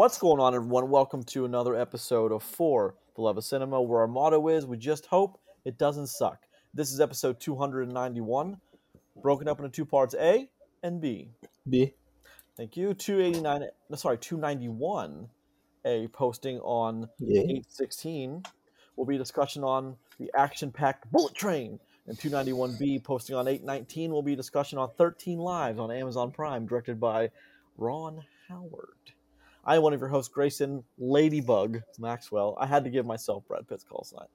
What's going on, everyone? Welcome to another episode of For the Love of Cinema, where our motto is we just hope it doesn't suck. This is episode 291, broken up into two parts A and B. B. Thank you. 289, no, sorry, 291, A posting on Yeah. 816 will be a discussion on the action packed Bullet Train. And 291B posting on 819 will be a discussion on 13 Lives on Amazon Prime, directed by Ron Howard. I am one of your hosts, Grayson Ladybug Maxwell. I had to give myself Brad Pitt's call sign.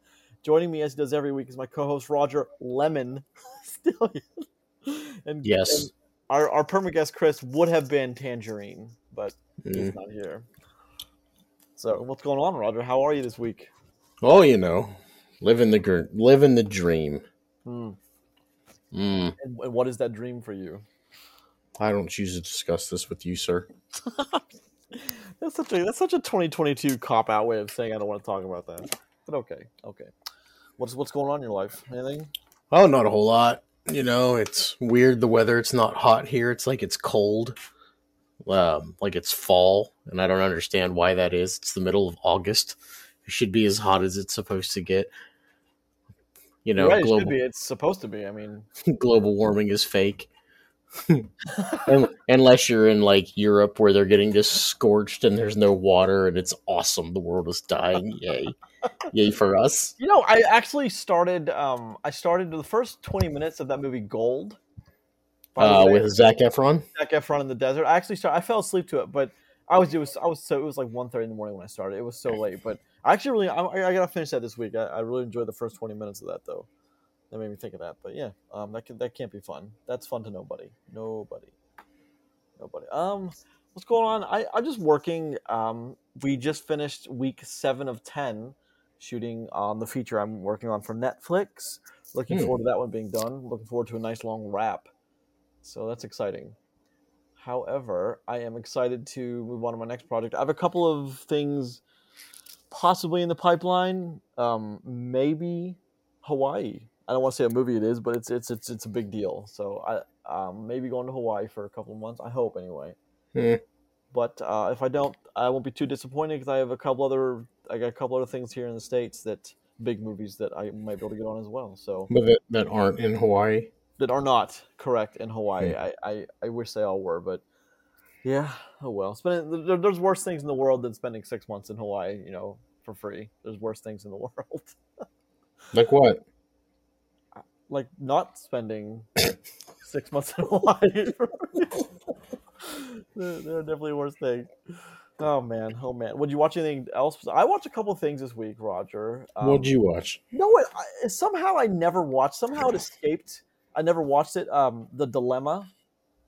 Joining me as he does every week is my co-host Roger Lemon Stillion. and Yes. and our our permanent guest Chris would have been Tangerine, but he's Mm. not here. So what's going on, Roger? How are you this week? Oh, you know, living the gr- living the dream. Hmm. Mm. And, and what is that dream for you? I don't choose to discuss this with you, sir. That's such a that's such a 2022 cop out way of saying I don't want to talk about that. But okay, okay. What's what's going on in your life? Anything? Oh, not a whole lot. You know, it's weird the weather. It's not hot here. It's like it's cold. Um, like it's fall, and I don't understand why that is. It's the middle of August. It should be as hot as it's supposed to get. You know, right, it should be. It's supposed to be. I mean, global warming is fake. Un- Unless you're in like Europe where they're getting just scorched and there's no water and it's awesome. The world is dying. Yay. Yay for us. you know, I actually started. Um, I started the first 20 minutes of that movie Gold. Uh, with Zac Efron. Zac Efron in the desert. I actually started. I fell asleep to it, but I was it was I was so it was like 1.30 in the morning when I started. It was so late, but I actually really I, I gotta finish that this week. I, I really enjoyed the first 20 minutes of that though. That made me think of that. But yeah, um, that can, that can't be fun. That's fun to nobody. Nobody. Nobody. Um, what's going on? I I'm just working. Um, we just finished week seven of ten shooting on the feature I'm working on for Netflix. Looking Hmm. forward to that one being done. Looking forward to a nice long wrap. So that's exciting. However, I am excited to move on to my next project. I have a couple of things possibly in the pipeline. Um, maybe Hawaii. I don't want to say a movie it is, but it's it's it's it's a big deal. So I um, maybe going to Hawaii for a couple of months. I hope anyway. Hmm. But uh, if I don't, I won't be too disappointed because I have a couple other I got a couple other things here in the states that big movies that I might be able to get on as well. So But that, that aren't in Hawaii. that are not correct in Hawaii. I, I, I wish they all were, but yeah, oh well. Spending, there, there's worse things in the world than spending six months in Hawaii, you know, for free. There's worse things in the world, Like what? Like not spending six months in Hawaii. for free. there, there are definitely worse things. Oh man, oh man. Would you watch anything else? I watched a couple things this week, Roger. Um, What'd you watch? You know what? I, somehow I never watched. Somehow it escaped. I never watched it. Um, the Dilemma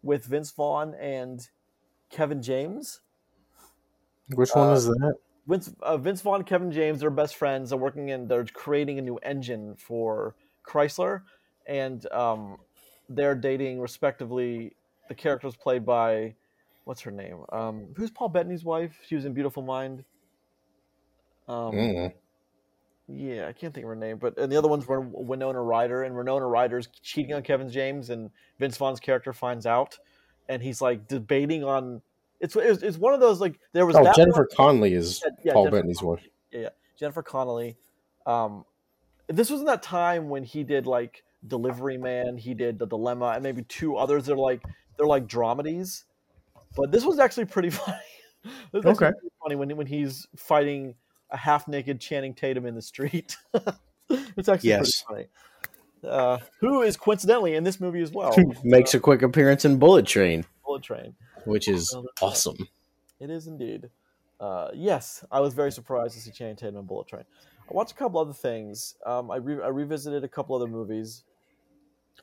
with Vince Vaughn and Kevin James. Which one Uh, is that? Vince, uh, Vince Vaughn, Kevin James, they're best friends. They're working in. They're creating a new engine for Chrysler, and um, they're dating respectively. The characters played by, what's her name? Um, who's Paul Bettany's wife? She was in Beautiful Mind. Um, Mm. Yeah, I can't think of her name, but and the other ones were Winona Ryder, and Winona Ryder's cheating on Kevin James, and Vince Vaughn's character finds out, and he's like debating on. It's it's, it's one of those like there was Oh, that Jennifer one- Conley is Yeah, yeah, Paul Jennifer Bettany's wife. Yeah, yeah, Jennifer Connelly. Um, this was in that time when he did like Delivery Man, he did The Dilemma, and maybe two others. They're like they're like dramedies, but this was actually pretty funny. this was Okay. pretty funny when when he's fighting a half naked Channing Tatum in the street. it's actually Yes. pretty funny. Uh, who is coincidentally in this movie as well? Makes a quick appearance in Bullet Train, Bullet Train. which is Oh, awesome. It is indeed. Uh, yes, I was very surprised to see Channing Tatum in Bullet Train. I watched a couple other things. Um, I, re- I revisited a couple other movies.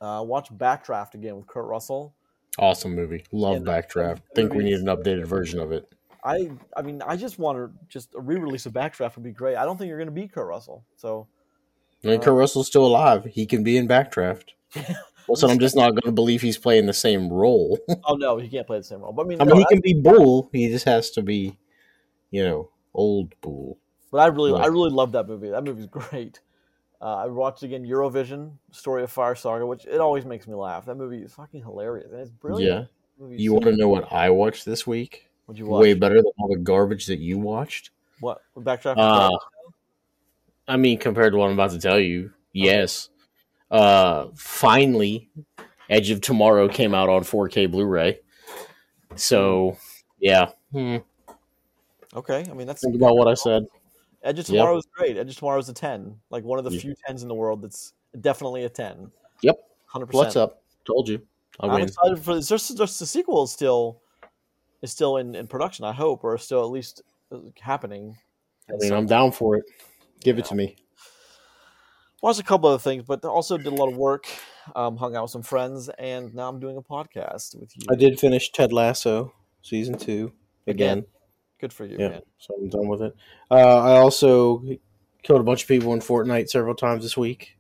Uh, watched Backdraft again with Kurt Russell. Awesome movie. Love And- Backdraft. Think we need an updated version of it. I I mean, I just want to just a re-release of Backdraft would be great. I don't think you're going to beat Kurt Russell. So I mean, Uh, Kurt Russell's still alive. He can be in Backdraft. Also, I'm just not going to believe he's playing the same role. oh no, he can't play the same role. But I mean, I no, mean, he I- can be Bull. He just has to be, you know, old Bull. But I really, I really love that movie. That movie's great. Uh, I watched again Eurovision, Story of Fire Saga, which it always makes me laugh. That movie is fucking hilarious and it's brilliant. Yeah. You so- want to know what I watched this week? Would you watch? way better than all the garbage that you watched. What? Backdraft? Uh, I mean, compared to what I'm about to tell you, yes. Uh, finally, Edge of Tomorrow came out on 4K Blu-ray. So, yeah, Hmm. okay. I mean, that's think about what I said. Edge of Yep. Tomorrow is great. Edge of Tomorrow is a ten, like one of the Yeah. few tens in the world that's definitely a ten. Yep. hundred percent. What's up? Told you. I I'm win. excited for this. Just, the sequel is still is still in, in production. I hope, or still at least uh, happening. I mean, I'm down for it. Give it to me. Watched a couple other things, but also did a lot of work. Um, hung out with some friends, and now I'm doing a podcast with you. I did finish Ted Lasso season two Again? again. Good for you, Yeah, man. so I'm done with it. Uh, I also killed a bunch of people in Fortnite several times this week.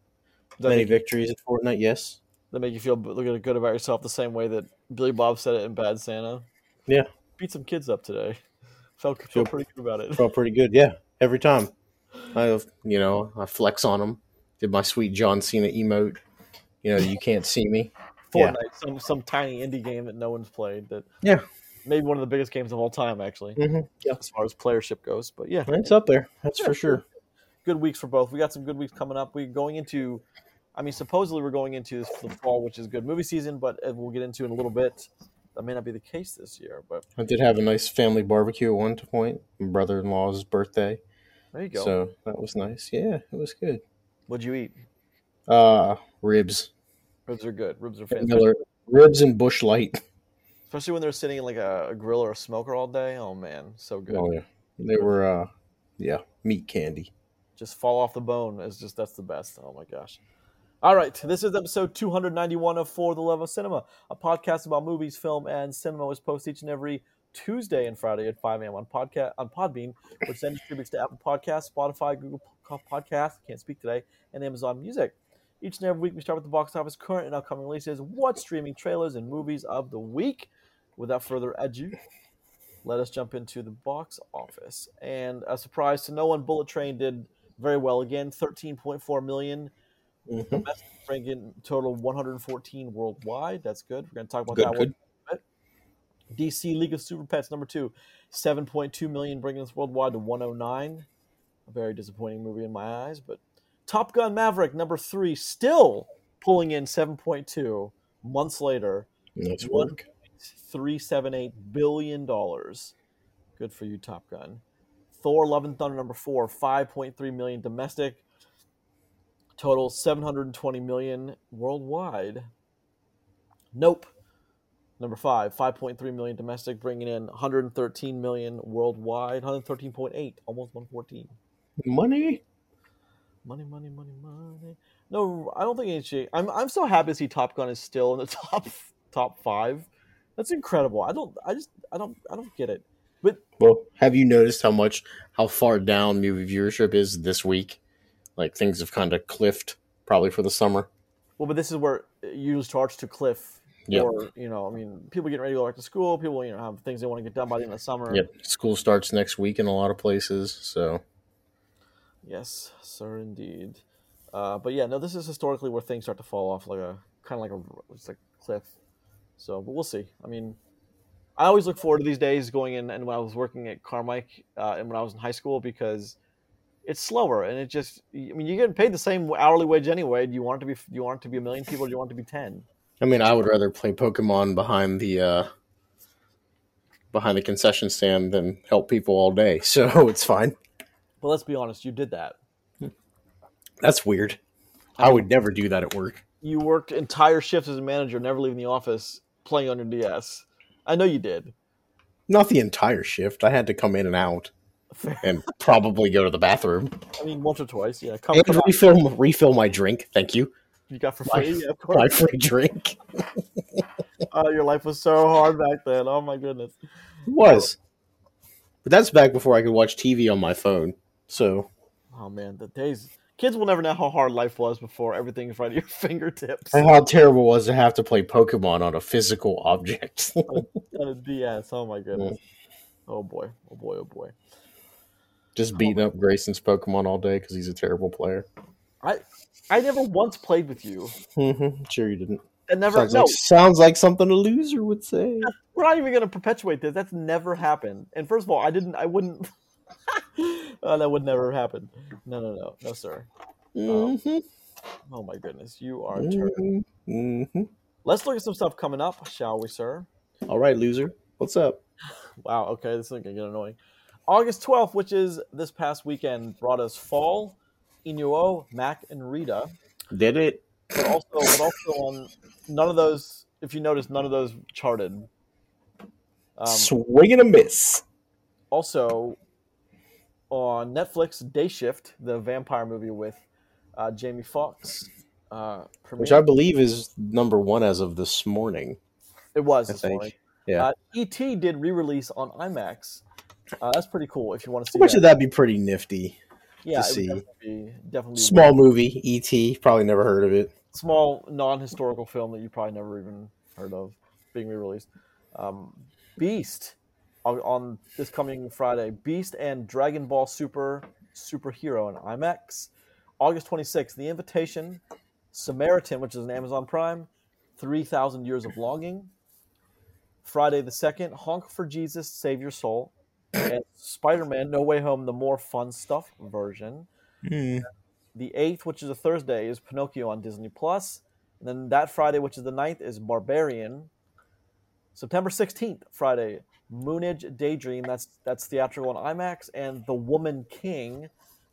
That Many victories in Fortnite. Yes. that make you feel good about yourself the same way that Billy Bob said it in Bad Santa. Yeah. beat some kids up today. Felt feel Feel- pretty good about it. Felt pretty good. Yeah, every time. I, you know, I flex on them. Did my sweet John Cena emote. You know, you can't see me. yeah. Fortnite, some some tiny indie game that no one's played. That Yeah. Maybe one of the biggest games of all time, actually, Mm-hmm. Yeah, as far as playership goes. But yeah, it's up there. That's Yeah, for sure. good weeks for both. We got some good weeks coming up. We're going into, I mean, supposedly we're going into this, the fall, which is good movie season, but as we'll get into in a little bit. That may not be the case this year, but I did have a nice family barbecue at one point. My brother-in-law's birthday, there you go. so that was nice. Yeah, it was good. What'd you eat? Uh, ribs, Ribs are good. Ribs are fantastic, Miller, ribs and Busch Light. especially when they're sitting in like a, a grill or a smoker all day. Oh man, so good. Oh yeah, they were. uh Yeah, meat candy. just fall off the bone is just that's the best. Oh my gosh. All right, this is episode 291 of For the Love of Cinema, a podcast about movies, film, and cinema. is posted each and every Tuesday and Friday at 5 a.m. on podcast on Podbean, which then distributes to Apple Podcasts, Spotify, Google Po- Podcasts, can't speak today, and Amazon Music. Each and every week, we start with the box office, current and upcoming releases, what streaming trailers and movies of the week. Without further ado, let us jump into the box office. And a surprise to no one, Bullet Train did very well again, 13.4 million Mhm. domestic, bringing total 114 worldwide. That's good. We're going to talk about Good, that good. one. DC League of Super Pets number two, 7.2 million, bringing us worldwide to 109. A very disappointing movie in my eyes, but Top Gun Maverick number three, still pulling in 7.2 months later, Nice One- work. 378 billion dollars. Good for you, Top Gun. Thor: Love and Thunder number four, 5.3 million domestic. Total 720 million worldwide. Nope. Number five, 5.3 million domestic, bringing in 113 million worldwide. 113.8, almost 114. Money. Money, money, money, money. No, I don't think it's. I'm I'm so happy to see Top Gun is still in the top top five. That's incredible. I don't. I just. I don't. I don't get it. But Well, have you noticed how much, how far down movie viewership is this week? Like things have kind of cliffed, probably for the summer. well, but this is where you charge to cliff. Yep. Or you know, I mean, people getting ready to go back to school. People, you know, have things they want to get done by the end of summer. Yep. School starts next week in a lot of places, so Yes, sir, indeed. Uh, but yeah, no, this is historically where things start to fall off, like a kind of like a it's like a cliff. So, but we'll see. I mean, I always look forward to these days going in, and when I was working at Carmike, uh, and when I was in high school, because it's slower, and it just. I mean, you're getting paid the same hourly wage anyway. Do you want it to be? Do you want it to be a million people? Or do you want it to be ten? I mean, I would rather play Pokemon behind the uh, behind the concession stand than help people all day. So it's fine. But let's be honest, you did that. That's weird. I would never do that at work. You worked entire shifts as a manager, never leaving the office, playing on your DS. I know you did. Not the entire shift. I had to come in and out and probably go to the bathroom I mean, once or twice. Yeah, come, and come refill refill my drink. Thank you. You got for My- free, yeah, of My course. free drink Oh, your life was so hard back then. Oh my goodness. It was, but that's back before I could watch TV on my phone. So Oh man, the days. Kids will never know how hard life was before everything is right at your fingertips and how terrible it was to have to play Pokemon on a physical object. on a DS. Oh my goodness. Oh boy. Oh boy. Oh boy. Just beating up Grayson's Pokemon all day because he's a terrible player. I I never once played with you. Mm-hmm. Sure, you didn't. That never. sounds, no, like, sounds like something a loser would say. we're not even going to perpetuate this. That's never happened. And first of all, I didn't. I wouldn't. oh, that would never happen. No, no, no, no, sir. Mhm, Oh my goodness, you are. turd. mhm, mhm. Let's look at some stuff coming up, shall we, sir? All right, loser. What's up? Wow. Okay, this is gonna get annoying. August twelfth, which is this past weekend, brought us Fall, Inuo, Mack, and Rita. Did it? But also, but also on none of those. If you notice, none of those charted. Um, Swing and a miss. also on Netflix, Day Shift, the vampire movie with uh, Jamie Foxx. Uh, Which I believe is number one as of this morning. it was I this think. morning. Yeah. Uh, E.T. did re-release on IMAX. Uh, that's pretty cool if you want to see Which that. would that be pretty nifty? yeah, to see. definitely definitely Small movie, E.T. Probably never heard of it. small non-historical film that you probably never even heard of being re-released. Um, Beast on, on this coming Friday. Beast and Dragon Ball Super Superhero in IMAX. August 26th. The Invitation, Samaritan, which is an Amazon Prime, 3,000 Years of Longing. Friday the 2nd, Honk for Jesus, Save Your Soul. And Spider-Man No Way Home, the more fun stuff version. Hmm. The 8th, which is a Thursday, is Pinocchio on Disney Plus. And then that Friday, which is the 9th, is Barbarian. September 16th, Friday, Moonage Daydream. That's that's theatrical on IMAX. And The Woman King.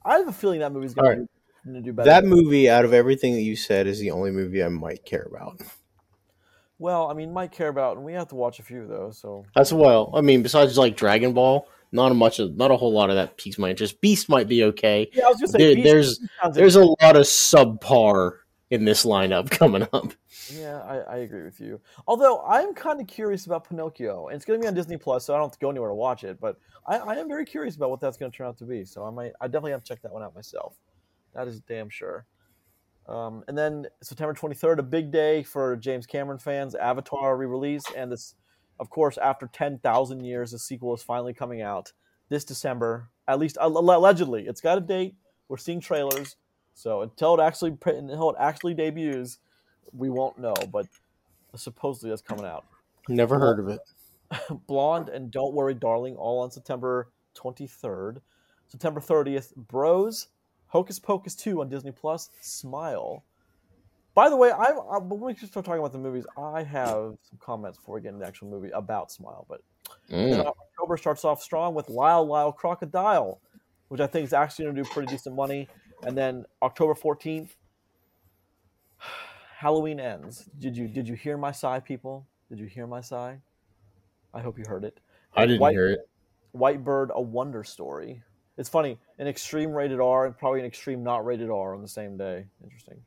I have a feeling that movie's going All to do better. That movie, out of everything that you said, is the only movie I might care about. well, I mean, might care about, and we have to watch a few though. So That's well. I mean, besides like Dragon Ball, not a much, of, not a whole lot of that piques my interest. Beast might be okay. yeah, I was gonna say There- there's there's a lot of subpar in this lineup coming up. Yeah, I, I agree with you. Although I'm kind of curious about Pinocchio, and it's going to be on Disney Plus, so I don't have to go anywhere to watch it. But I, I am very curious about what that's going to turn out to be. So I might, I definitely have to check that one out myself. That is damn sure. Um, and then September 23rd, a big day for James Cameron fans. Avatar re-release, and this, of course, after 10,000 years, the sequel is finally coming out this December. At least allegedly, it's got a date. We're seeing trailers, so until it actually until it actually debuts, we won't know. But supposedly that's coming out. Never heard of it. Blonde and Don't Worry, Darling, all on September 23rd. September 30th, Bros, Hocus Pocus 2 on Disney Plus, Smile. By the way, I, I when we start talking about the movies, I have some comments before we get into the actual movie about Smile. But Mm. October starts off strong with Lyle Lyle Crocodile, which I think is actually going to do pretty decent money. And then October 14th, Halloween ends. Did you did you hear my sigh, people? Did you hear my sigh? I hope you heard it. I didn't White- hear it. White Bird, a Wonder Story. It's funny, an extreme rated R and probably an extreme not rated R on the same day. Interesting.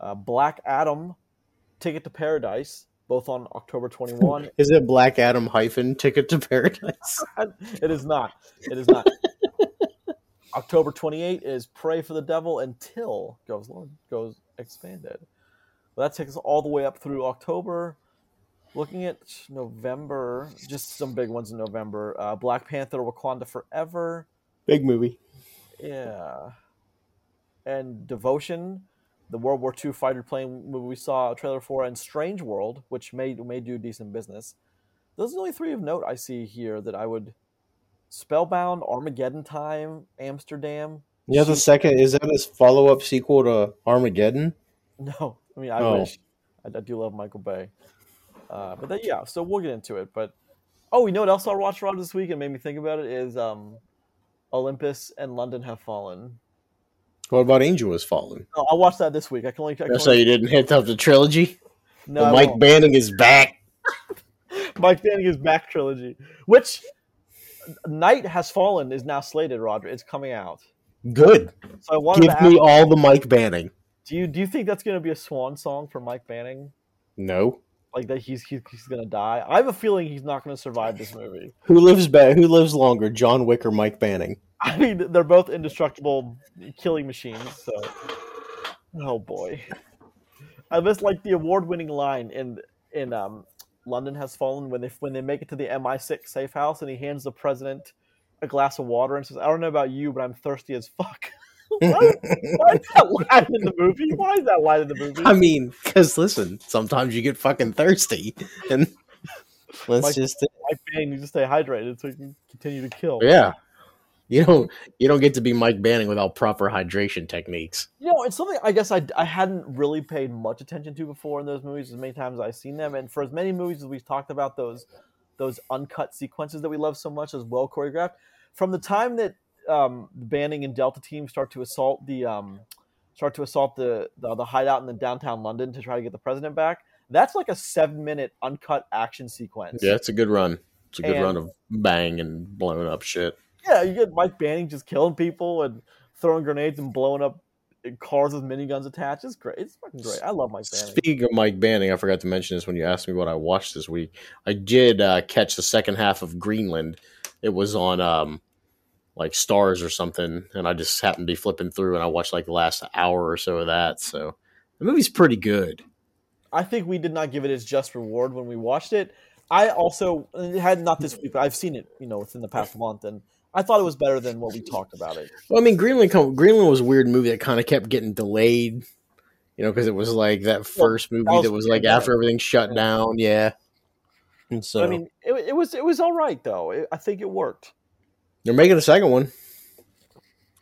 Uh, Black Adam, Ticket to Paradise, both on October 21. Is it Black Adam hyphen Ticket to Paradise? it is not. It is not. October 28 is Prey for the Devil until goes goes expanded. Well, that takes us all the way up through October. Looking at November, just some big ones in November. Uh, Black Panther: Wakanda Forever. Big movie. Yeah. And Devotion, the World War II fighter plane movie we saw a trailer for, and Strange World, which may may do decent business. Those are the only three of note I see here that I would. Spellbound, Armageddon Time, Amsterdam. Yeah, the second is that a follow up sequel to Armageddon? No, I mean I Oh. wish. I, I do love Michael Bay, uh, but that, yeah. So we'll get into it. But oh, you know what else I watched Rod this week and made me think about it is um, Olympus and London Have Fallen. What about Angel Has Fallen? Oh, I watched that this week. I can only. I can That's only you didn't hit up the trilogy. no, Mike. Banning is back. Mike Banning is back trilogy, which Night Has Fallen is now slated. Roger, it's coming out. Good. So I wanted Give to me ask, all the Mike Banning. do you do you think that's going to be a swan song for Mike Banning? No. Like that he's he's, he's going to die? I have a feeling he's not going to survive this movie. Who lives better? Who lives longer, John Wick or Mike Banning? I mean, they're both indestructible killing machines. So, oh boy, I just like the award-winning line in in um, London Has Fallen when they when they make it to the MI6 safe house and he hands the president a glass of water and says, "I don't know about you, but I'm thirsty as fuck." why, why is that line in the movie? Why is that line in the movie? I mean, because listen, sometimes you get fucking thirsty, and let's Like- just Mike Banning needs to stay hydrated so he can continue to kill. yeah. You don't you don't get to be Mike Banning without proper hydration techniques. You know, it's something I guess I, I hadn't really paid much attention to before in those movies as many times as I've seen them. And for as many movies as we've talked about those those uncut sequences that we love so much as well choreographed, from the time that um, Banning and Delta Team start to assault the um, start to assault the, the the hideout in the downtown London to try to get the president back, that's like a seven minute uncut action sequence. Yeah, it's a good run. It's a good And- run of bang and blowing up shit. Yeah, you get Mike Banning just killing people and throwing grenades and blowing up cars with miniguns attached. It's great. It's fucking great. I love Mike Banning. Speaking of Mike Banning, I forgot to mention this when you asked me what I watched this week. I did uh, catch the second half of Greenland. It was on um, like Stars or something, and I just happened to be flipping through, and I watched like the last hour or so of that. So the movie's pretty good. I think we did not give it its just reward when we watched it. I also had not this week, but I've seen it, you know, within the past month, and I thought it was better than what we talked about it. Well, I mean, Greenland Greenland was a weird movie that kind of kept getting delayed. You know, because it was like that first movie was that was like after everything shut Yeah. down. Yeah. And so I mean, it, it was it was all right though. It, I think it worked. they're making a second one.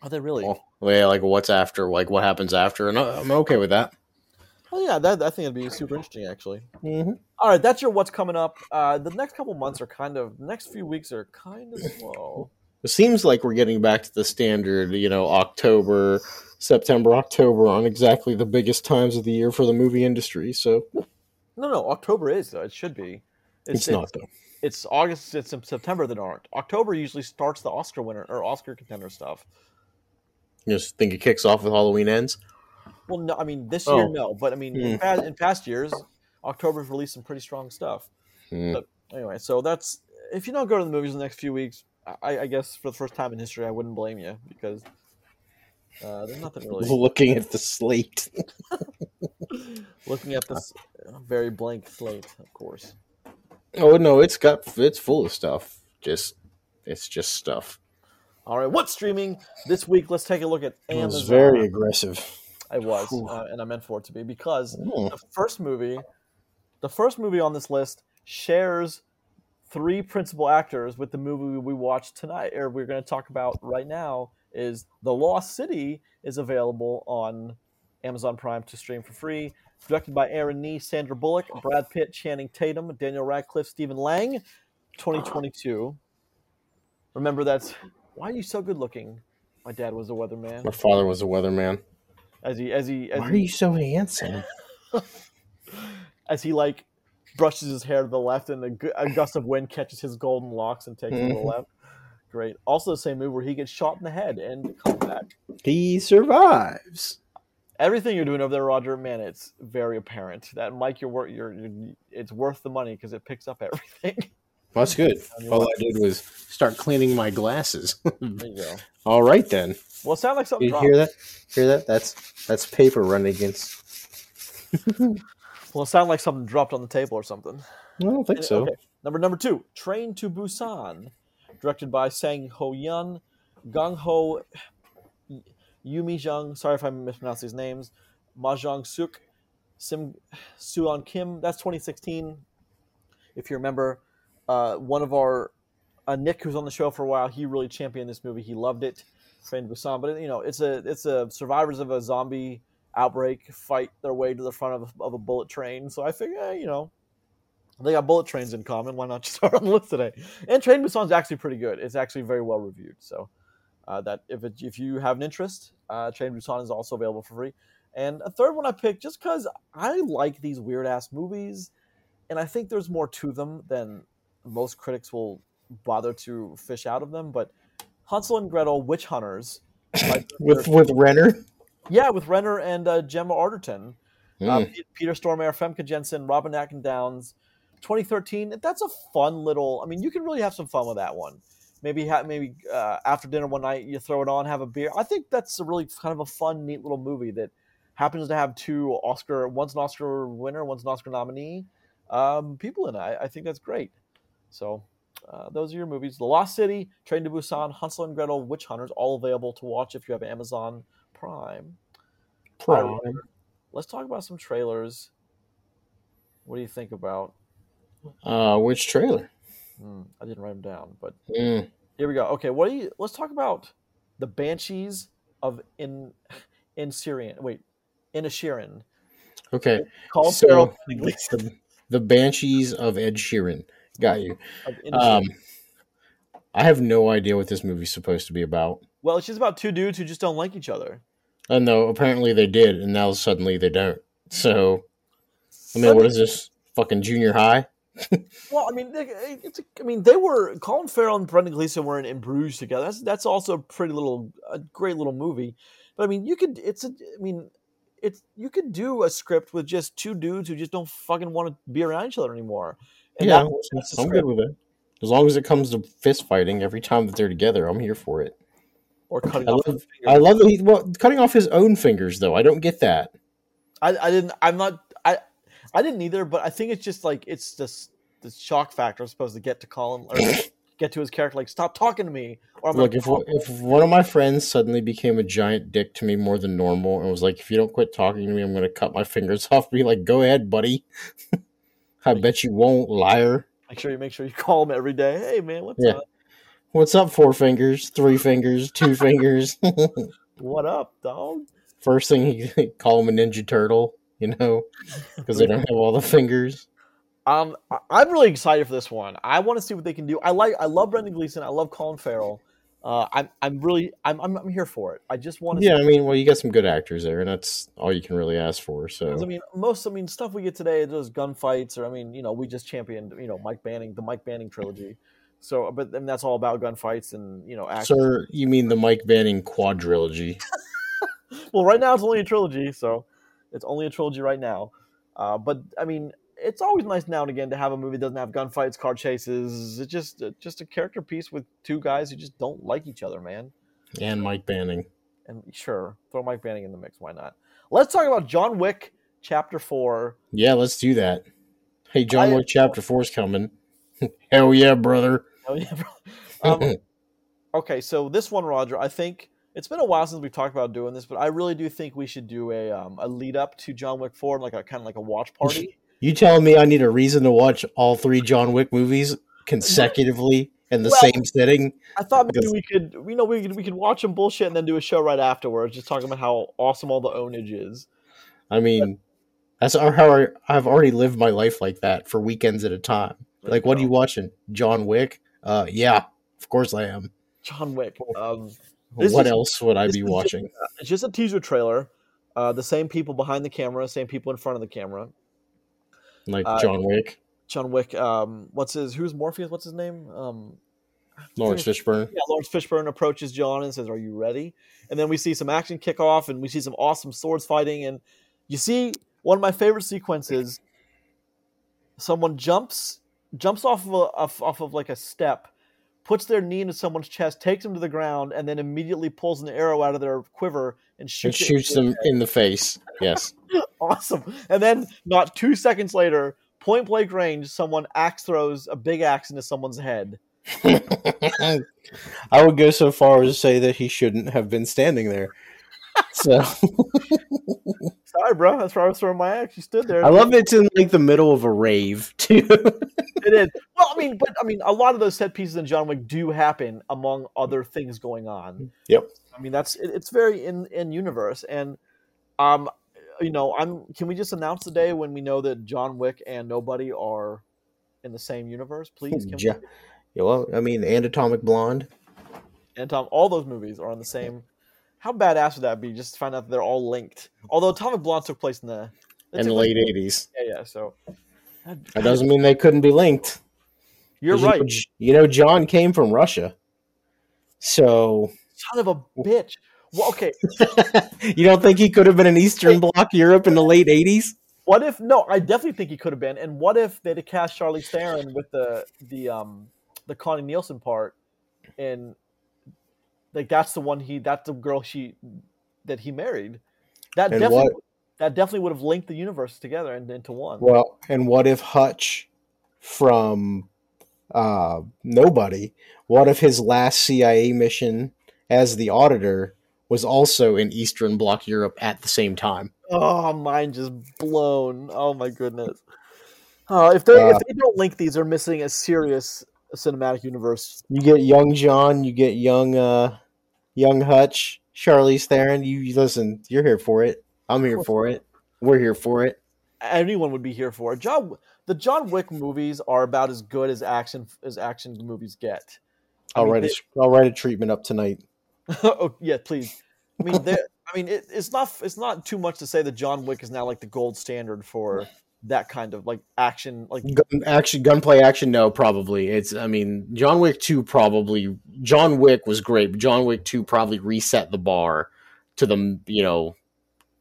Are they really? Well, yeah, like what's after, like what happens after, and I- I'm okay with that. Well, yeah, that, I think it'd be super interesting actually. Mm-hmm. All right, that's your what's coming up. Uh, the next couple months are kind of, next few weeks are kind of slow. It seems like we're getting back to the standard, you know, October, September, October on exactly the biggest times of the year for the movie industry. So No, no, October is though. It should be. it's, not though. It's August. It's September that aren't. October usually starts the Oscar winner or Oscar contender stuff. You just think it kicks off with Halloween ends. Well, no, I mean this Oh. year, no. But I mean, in, Hmm. past, in past years, October's released some pretty strong stuff. Hmm. But anyway, so that's if you don't go to the movies in the next few weeks, I, I guess for the first time in history, I wouldn't blame you because uh, there's nothing really. Looking at the slate, Looking at this very blank slate, of course. oh no, it's got it's full of stuff. Just it's just stuff. All right, what's streaming this week? Let's take a look at It Amazon. was very aggressive. I was, uh, and I meant for it to be because Hmm. the first movie, the first movie on this list shares three principal actors with the movie we watched tonight, or we're going to talk about right now. Is The Lost City is available on Amazon Prime to stream for free. Directed by Aaron Nee, Sandra Bullock, Brad Pitt, Channing Tatum, Daniel Radcliffe, Stephen Lang, 2022. Remember that's why are you so good looking? My dad was a weatherman. My father was a weatherman. As he, as he, as Why he, are you so handsome? as he like brushes his hair to the left and a, a gust of wind catches his golden locks and takes it to the Mhm. left. Great. Also, the same move where he gets shot in the head and comes back. He survives. Everything you're doing over there, Roger, man, it's very apparent that Mike, you're, you're, you're it's worth the money because it picks up everything. That's good. All I did was start cleaning my glasses. there you go. All right then. Well, it sounds like something You dropped. hear that? Hear that? That's that's paper running against. Well, it sounded like something dropped on the table or something. I don't think so. Okay. Number number two, Train to Busan, directed by Sang Ho Yeon, Gang Ho Yumi Jung. Sorry if I mispronounced these names. Mahjong Suk, Sim Suan Kim. That's 2016. If you remember, uh, one of our uh, Nick, who's on the show for a while, he really championed this movie. He loved it. Train to Busan, but you know, it's a it's a survivors of a zombie outbreak fight their way to the front of a, of a bullet train. So I figure, eh, you know, they got bullet trains in common. Why not just start on the list today? And Train Busan's actually pretty good. It's actually very well reviewed. So uh, that if it, if you have an interest, uh, Train Busan is also available for free. And a third one I picked just because I like these weird ass movies, and I think there's more to them than most critics will bother to fish out of them. But Hansel and Gretel, Witch Hunters, With with Renner. Yeah, with Renner and uh, Gemma Arterton. Uh, Mm. P- Peter Stormare, Femke Jensen, Robin Atkin Downes, 2013. That's a fun little. I mean, you can really have some fun with that one. Maybe ha- maybe uh, after dinner one night you throw it on, have a beer. I think that's a really kind of a fun, neat little movie that happens to have two Oscar. One's an Oscar winner, one's an Oscar nominee. Um, people in it. I, I think that's great. So. Uh, those are your movies: The Lost City, Train to Busan, Hansel and Gretel, Witch Hunters, all available to watch if you have Amazon Prime. Prime. Let's talk about some trailers. What do you think about? Uh, which trailer? Hmm, I didn't write them down, but Mm. here we go. Okay, what do you? Let's talk about the Banshees of in in Syrian. Wait, Inisherin. Okay. Call So- Farrell The, the Banshees of Ed Sheeran. Got you. Um, I have no idea what this movie's supposed to be about. Well, it's just about two dudes who just don't like each other. And no, apparently they did, and now suddenly they don't. So, I mean, what is this? Fucking junior high? Well, I mean, they- it's a, I mean, they were Colin Farrell and Brendan Gleeson were in, in Bruges together. That's that's also a pretty little, a great little movie. But I mean, you could, it's a, I mean, it's you could do a script with just two dudes who just don't fucking want to be around each other anymore. And yeah, I'm good with it. As long as it comes to fist fighting every time that they're together, I'm here for it. Or cutting I off. love, his I love that he well cutting off his own fingers though. I don't get that. I, I didn't. I'm not. I I didn't either. But I think it's just like it's just the shock factor. I'm supposed to get to Colin or get to his character. Like, stop talking to me. Or I'm Look, if if one of my friends suddenly became a giant dick to me more than normal and was like, "If you don't quit talking to me, I'm going to cut my fingers off," be like, "Go ahead, buddy." I bet you won't, liar. make sure you make sure you call him every day. Hey man, what's Yeah. up? What's up? Four fingers, three fingers, two fingers. What up, dog? First thing he call him a ninja turtle, you know, because they don't have all the fingers. Um, I'm really excited for this one. I want to see what they can do. I like, I love Brendan Gleeson. I love Colin Farrell. Uh, I'm, I'm really, I'm, I'm, I'm here for it. I just want to. Yeah, I mean, well, you got some good actors there, and that's all you can really ask for. So I mean, most, I mean, stuff we get today, those gunfights, or I mean, you know, we just championed, you know, Mike Banning, the Mike Banning trilogy. So, but then that's all about gunfights and you know, action. Sir, you mean the Mike Banning quadrilogy? well, right now it's only a trilogy, so it's only a trilogy right now. Uh, but I mean, it's always nice now and again to have a movie that doesn't have gunfights, car chases. It's just uh, just a character piece with two guys who just don't like each other, man. And Mike Banning. And sure, throw Mike Banning in the mix. Why not? Let's talk about John Wick Chapter Four. Yeah, let's do that. Hey, John I- Wick Chapter Four is coming. Hell yeah, brother. Oh yeah. um, okay, so this one, Roger, I think it's been a while since we've talked about doing this, but I really do think we should do a um, a lead up to John Wick Four, like a kind of like a watch party. you telling me I need a reason to watch all three John Wick movies consecutively in the Well- same sitting? I thought maybe Because- we could, you know, we could we could watch them bullshit and then do a show right afterwards, just talking about how awesome all the ownage is. I mean, that's how I- I've already lived my life like that for weekends at a time. There Like, what are you watching? John Wick? Uh, yeah, of course I am. John Wick. Um, This what is- else would I be is just- watching? it's just a teaser trailer. Uh, the same people behind the camera, same people in front of the camera. Like uh, John Wick, John Wick. Um, what's his? Who's Morpheus? What's his name? Um, Laurence Fishburne. yeah, Laurence Fishburne approaches John and says, "Are you ready?" And then we see some action kick off, and we see some awesome swords fighting, and you see one of my favorite sequences. Someone jumps jumps off of a, off, off of like a step, puts their knee into someone's chest, takes them to the ground, and then immediately pulls an arrow out of their quiver and shoots, it shoots them in the face. Yes. awesome. And then not two seconds later, point blank range, someone axe throws a big axe into someone's head. I would go so far as to say that he shouldn't have been standing there. So Sorry, bro. That's where I was throwing my axe. You stood there. I love it's in like the middle of a rave too. It is. Well, I mean, but I mean, a lot of those set pieces in John Wick do happen among other things going on. Yep. I mean, that's it, it's very in in universe, and um, you know, I'm. Can we just announce the day when we know that John Wick and Nobody are in the same universe, please? Can Ja- Yeah, well, I mean, and Atomic Blonde. And Tom, all those movies are on the same. How badass would that be? Just to find out that they're all linked. Although Atomic Blonde took place in the in the late '80s. Yeah, yeah. So That doesn't mean they couldn't be linked. you're you right. know, You know, John came from Russia, so Son of a bitch. Well, okay. you don't think he could have been in Eastern Bloc Europe in the late '80s? What if no? I definitely think he could have been. And what if they'd have cast Charlize Theron with the the um the Connie Nielsen part, and like that's the one he that's the girl she that he married. That And definitely what- that definitely would have linked the universe together and into one. Well, and what if Hutch from uh, Nobody? What if his last CIA mission as the auditor was also in Eastern Bloc Europe at the same time. Oh, mine just blown. Oh my goodness. Uh, if they Uh, if they don't link these, they're missing a serious cinematic universe. You get young John, you get young uh young Hutch, Charlize Theron. You you- listen, you're here for it. I'm here for it. We're here for it. Anyone would be here for it. John, the John Wick movies are about as good as action as action movies get. I I'll mean, write a I'll write a treatment up tonight. oh yeah, please. I mean, I mean, it, it's not it's not too much to say that John Wick is now like the gold standard for that kind of like action. Like Gun, action, gunplay action. No, probably. It's. I mean, John Wick two probably. John Wick was great. But John Wick two probably reset the bar to the you know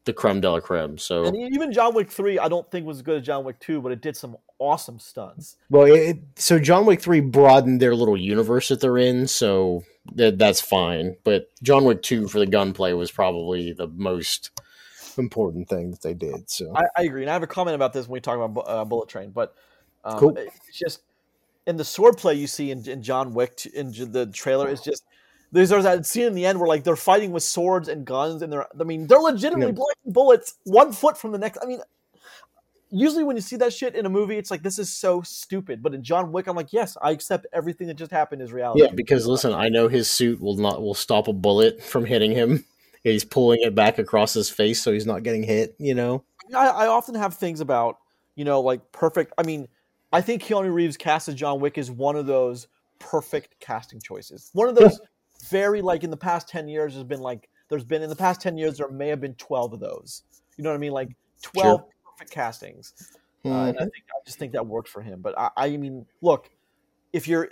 the creme de la creme. So and even John Wick three, I don't think was as good as John Wick two, but it did some awesome stunts. well, it, so John Wick three broadened their little universe that they're in. So that that's fine. But John Wick two for the gunplay was probably the most important thing that they did. So I, I agree, and I have a comment about this when we talk about uh, Bullet Train. But um, Cool. it's just in the swordplay you see in, in John Wick in j- the trailer is just there's, there's that scene in the end where like they're fighting with swords and guns, and they're I mean they're legitimately blocking bullets one foot from the next. I mean. Usually, when you see that shit in a movie, it's like this is so stupid. But in John Wick, I'm like, yes, I accept everything that just happened is reality. Yeah, because listen, I know his suit will not will stop a bullet from hitting him. He's pulling it back across his face so he's not getting hit. You know. I, I often have things about, you know, like perfect. I mean, I think Keanu Reeves cast as John Wick is one of those perfect casting choices. One of those very like in the past ten years has been like there's been in the past ten years there may have been twelve of those. You know what I mean? Like twelve perfect castings. Uh, and I think I just think that worked for him. But I, I mean, look, if you're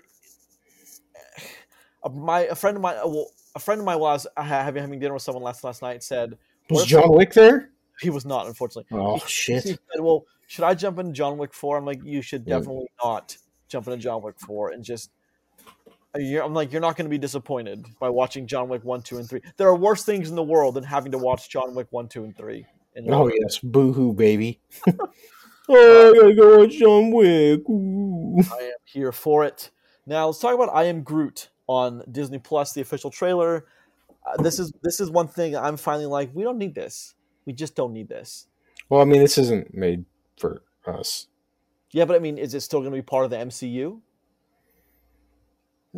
my a friend of mine, well, a friend of mine was having having dinner with someone last last night said Was John Wick there? he was not unfortunately. Oh He- He shit! said, "Well, should I jump into John Wick 4? I'm like, you should Yeah. definitely not jump into John Wick 4 and just. uh, you're- I'm like, you're not going to be disappointed by watching John Wick 1, 2, and 3. There are worse things in the world than having to watch John Wick 1, 2, and 3. And Oh yes, boo hoo, baby. oh, I gotta go watch John Wick. Ooh. I am here for it. Now let's talk about I Am Groot on Disney Plus, the official trailer. Uh, this is this is one thing I'm finally like, we don't need this. We just don't need this. Well, I mean, this isn't made for us. Yeah, but I mean, is it still going to be part of the MCU?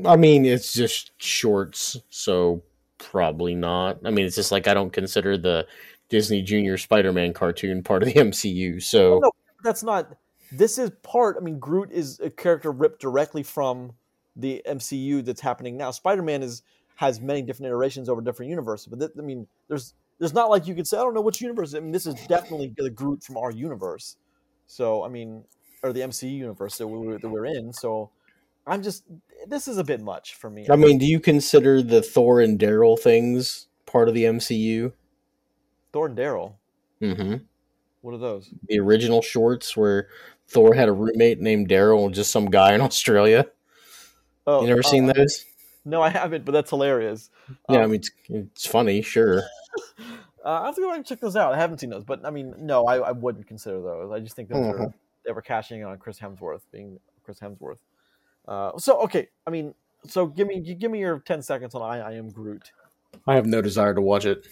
I mean, it's just shorts, so probably not. I mean, it's just like I don't consider the Disney Junior Spider-Man cartoon part of the MCU. So no, that's not. This is part. I mean, Groot is a character ripped directly from the MCU that's happening now. Spider Man is has many different iterations over different universes, but th- I mean, there's there's not like you could say I don't know which universe. I mean, this is definitely the Groot from our universe. So I mean, or the MCU universe that, we, that we're in. So I'm just this is a bit much for me. I mean, do you consider the Thor and Daryl things part of the MCU? Thor and Daryl. Mm-hmm. What are those? The original shorts where Thor had a roommate named Daryl, just some guy in Australia. Oh, You never uh, seen those? No, I haven't, but that's hilarious. Yeah, I Um, mean, it's, it's funny, sure. Uh, I have to go and check those out. I haven't seen those, but I mean, no, I, I wouldn't consider those. I just think those are Mhm. they were cashing in on Chris Hemsworth being Chris Hemsworth. Uh, so okay, I mean, so give me give me your ten seconds on I, I am Groot. I have no desire to watch it.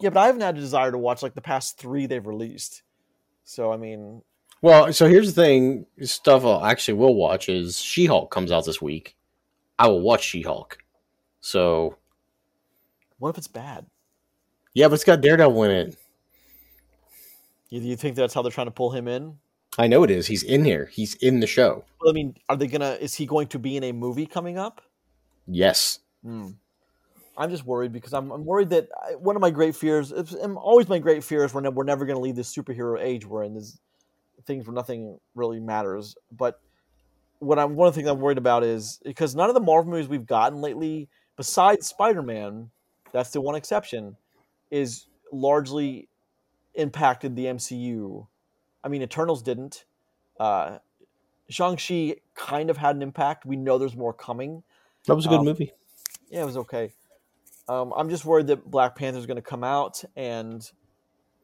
Yeah, but I haven't had a desire to watch like the past three they've released. So I mean, Well, so here's the thing: stuff I actually will watch is She-Hulk comes out this week. I will watch She-Hulk. So what if it's bad? yeah, but it's got Daredevil in it. You, you think that's how they're trying to pull him in? I know it is. He's in here. He's in the show. Well, I mean, are they gonna? Is he going to be in a movie coming up? Yes. Hmm. I'm just worried because I'm, I'm worried that I, one of my great fears, it's, and always my great fear is we're, ne- we're never going to leave this superhero age we're in. This things where nothing really matters. But what I'm one of the things I'm worried about is because none of the Marvel movies we've gotten lately, besides Spider-Man, that's the one exception, is largely impacted the MCU. I mean, Eternals didn't. Uh, Shang-Chi kind of had an impact. We know there's more coming That was a good Um, movie. yeah, it was okay. Um, I'm just worried that Black Panther is going to come out and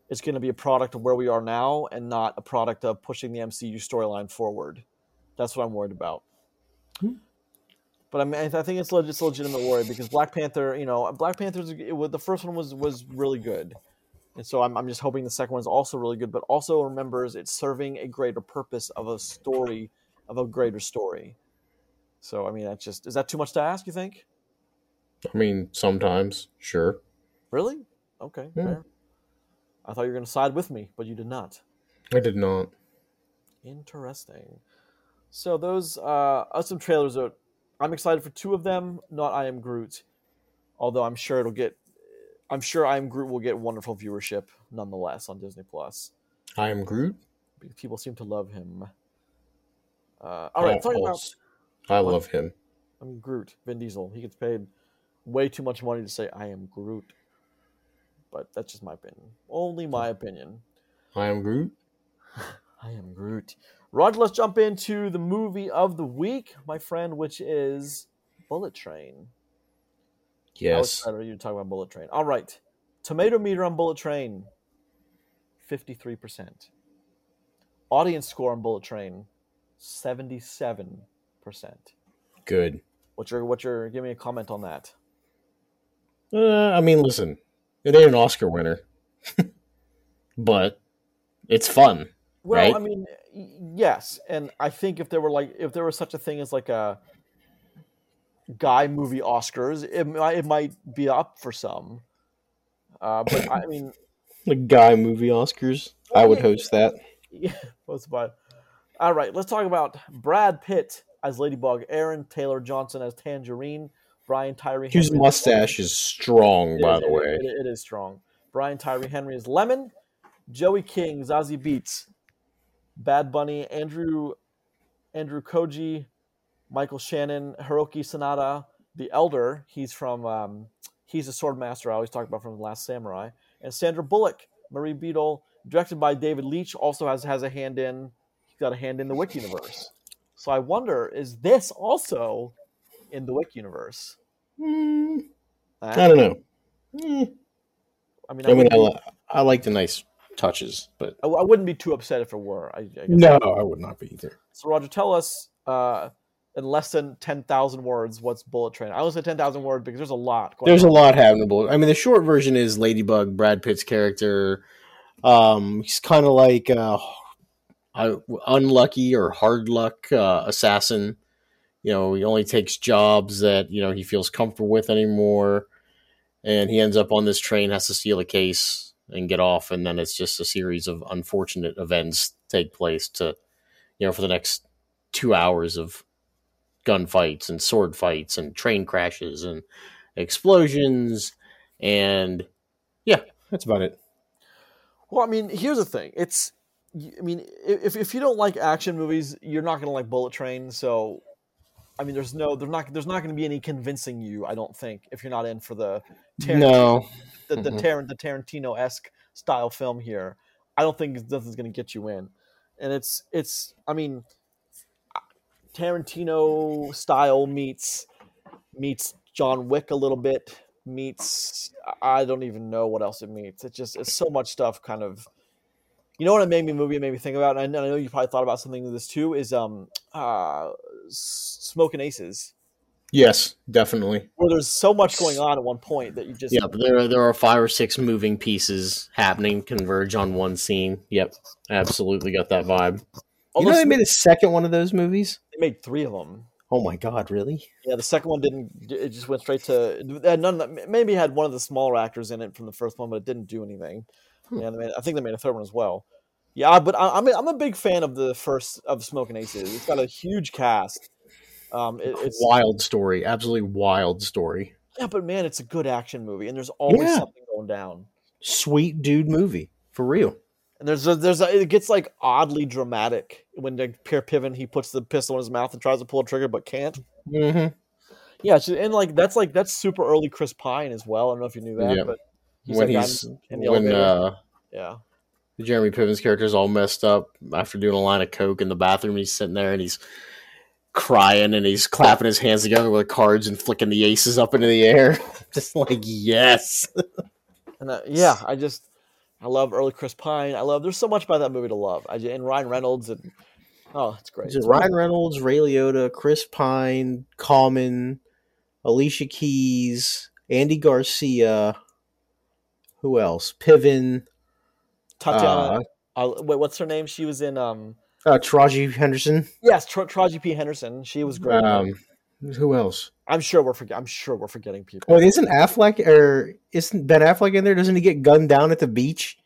it's going to be a product of where we are now and not a product of pushing the MCU storyline forward. That's what I'm worried about. Hmm. but I mean, I think it's legit, it's a legitimate worry because Black Panther, you know, Black Panther's it, was- the first one was was really good, and so I'm I'm just hoping the second one is also really good, but also remembers it's serving a greater purpose of a story of a greater story. So I mean, that's just is that too much to ask? You think? I mean, sometimes, sure. Really? Okay, Yeah. fair. I thought you were going to side with me, but you did not. I did not. Interesting. So those uh, are some trailers. Are, I'm excited for two of them. Not I Am Groot, although I'm sure it'll get. I'm sure I Am Groot will get wonderful viewership nonetheless on Disney Plus. I am Groot. People seem to love him. Uh, all right, talking about I love him. I'm Groot, Vin Diesel. He gets paid way too much money to say I am Groot, but that's just my opinion. Only my opinion. I am Groot. I am Groot. Roger, let's jump into the movie of the week, my friend, which is Bullet Train. How Yes. excited are you to talk about Bullet Train? All right. Tomato meter on Bullet Train, 53%. Audience score on Bullet Train, 77%. Good. What's your, what's your, give me a comment on that. Uh, I mean, listen, it ain't an Oscar winner, but it's fun. Well, Right? I mean, yes, and I think if there were like if there was such a thing as like a guy movie Oscars, it might, it might be up for some. Uh, but I mean, The guy movie Oscars. I would host that. yeah, what's about? All right, let's talk about Brad Pitt as Ladybug, Aaron Taylor Johnson as Tangerine, Brian Tyree. His Henry mustache is strong, It by is- the way. it- it is strong. Brian Tyree Henry is Lemon. Joey King, Zazie Beetz, Bad Bunny, Andrew Andrew Koji, Michael Shannon, Hiroki Sanada, the Elder. He's from um, he's a sword master I always talk about from The Last Samurai, and Sandra Bullock, Marie Beetle, directed by David Leitch, also has has a hand in. He's got a hand in the Wick universe. So I wonder, is this also in the Wick universe? Mm, Uh, I don't know. Mm. I mean, I mean, I, li- I like the nice touches, but I, I wouldn't be too upset if it were. I, I guess. no, I would not be either. So Roger, tell us uh, in less than ten thousand words what's Bullet Train. I only said ten thousand words because there's a lot. Going There's a lot happening. Bullet. I mean, the short version is Ladybug, Brad Pitt's character. Um, he's kind of like uh, a unlucky or hard luck uh, assassin. You know, he only takes jobs that you know he feels comfortable with anymore, and he ends up on this train, has to steal a case and get off, and then it's just a series of unfortunate events take place to, you know, for the next two hours of gunfights and sword fights and train crashes and explosions. And yeah. That's about it. Well, I mean, here's the thing. It's, I mean, if if you don't like action movies, you're not gonna like Bullet Train. So, I mean, there's no, there's not, there's not gonna be any convincing you. I don't think if you're not in for the Tarant- no the the, Mhm. Tarant, the Tarantino esque style film here. I don't think nothing's going to get you in, and it's it's. I mean, Tarantino style meets meets John Wick a little bit meets. I don't even know what else it meets. It's just it's so much stuff. Kind of. You know what it made me movie it made me think about, and I know you probably thought about something this too. Is um uh Smoking Aces, yes definitely where there's so much going on at one point that you just yeah there are, there are five or six moving pieces happening converge on one scene yep absolutely got that vibe you know they made a second one of those movies they made three of them. oh my god really Yeah, the second one didn't. It just went straight to. None. Maybe had one of the smaller actors in it from the first one, but it didn't do anything. Hmm. Yeah, they made, I think they made a third one as well. Yeah, but I, I'm a, I'm a big fan of the first of Smoking Aces. It's got a huge cast. Um, it, it's wild story absolutely wild story yeah, but man, it's a good action movie, and there's always Yeah. something going down. sweet dude movie for real And there's a, there's a, it gets like oddly dramatic when the Pierre Piven he puts the pistol in his mouth and tries to pull a trigger but can't. mm-hmm. Yeah, and like that's like that's super early Chris Pine as well. I don't know if you knew that, Yeah. but he's when guy he's in the when uh yeah. Jeremy Piven's character's all messed up after doing a line of coke in the bathroom. He's sitting there and he's crying and he's clapping his hands together with cards and flicking the aces up into the air. Just like yes, And uh, yeah, I just I love early Chris Pine. I love there's so much about that movie to love. I and Ryan Reynolds and Oh, it's great. Is it Ryan Reynolds, Ray Liotta, Chris Pine, Common, Alicia Keys, Andy Garcia. Who else? Piven. Tatiana. Uh, wait, what's her name? She was in. um uh, Taraji Henderson. Yes, Tra- Taraji P Henderson. She was great. Um, who else? I'm sure we're forget- I'm sure we're forgetting people. Oh, isn't Affleck or isn't Ben Affleck in there? Doesn't he get gunned down at the beach?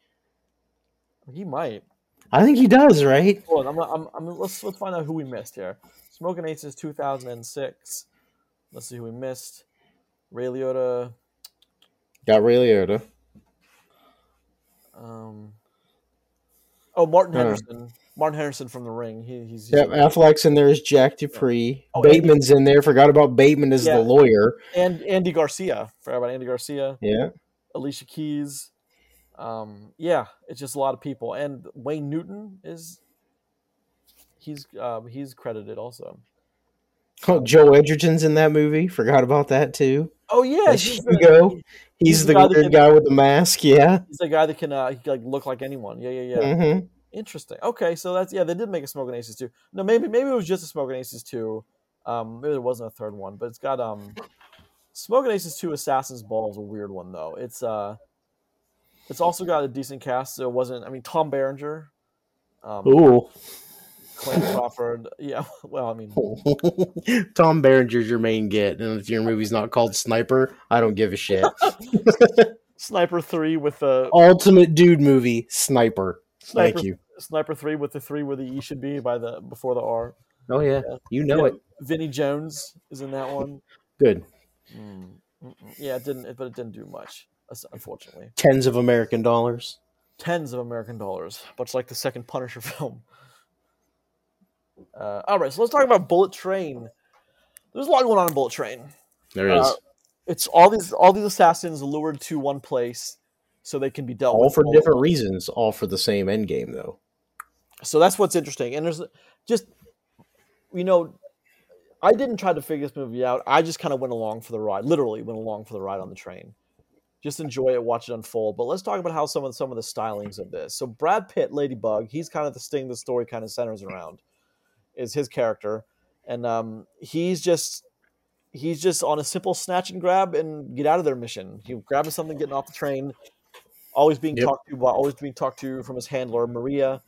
He might. I think he does, right? Hold on, I'm, I'm, I'm, let's let's find out who we missed here. Smoking Aces 2006. Let's see who we missed. Ray Liotta. Got Ray Liotta. Um. Oh, Martin Uh. Henderson. Martin Henderson from The Ring. He, he's, he's Yep, Affleck's in there as Jack Dupree. Oh, Bateman's in there. Forgot about Bateman as Yeah. the lawyer. and Andy Garcia. Forgot about Andy Garcia. Yeah. Alicia Keys. Um, yeah, it's just a lot of people, and Wayne Newton is he's uh, he's credited also. Oh, Joel Edgerton's in that movie. Forgot about that too. Oh yeah, he's Hugo. the, He's, He's the the guy weird can- guy with the mask. Yeah. he's the guy that can uh, he can, like look like anyone. Yeah, yeah, yeah. hmm Interesting. Okay, so that's yeah, they did make a Smoking Aces too. No, maybe maybe it was just a Smoking Aces two. Um, maybe there wasn't a third one, but it's got um, Smoking Aces two Assassin's Ball is a weird one though. It's uh, it's also got a decent cast. So it wasn't. I mean, Tom Berenger, um, Ooh. Clayton Crawford. Yeah. Well, I mean, Tom Berenger's your main get, and if your movie's not called Sniper, I don't give a shit. Sniper three with the Ultimate dude movie, Sniper. Sniper, Thank you. Sniper three with the three where the E should be by the before the R. Oh yeah, you know Yeah, it. Vinnie Jones is in that one. Good. Mm. Yeah, it didn't, but it didn't do much, unfortunately. Tens of American dollars. Tens of American dollars, much like the second Punisher film. Uh, all right, so let's talk about Bullet Train. There's a lot going on in Bullet Train. There is. Uh, It's all these all these assassins lured to one place so they can be dealt all for all- different reasons, all for the same end game though. so that's what's interesting and there's just you know i didn't try to figure this movie out i just kind of went along for the ride literally went along for the ride on the train just enjoy it watch it unfold but let's talk about how some of some of the stylings of this so brad pitt ladybug he's kind of the sting the story kind of centers around is his character and um, he's just he's just on a simple snatch and grab and get out of their mission he grabs something getting off the train always being Yep. talked to by always being talked to from his handler maria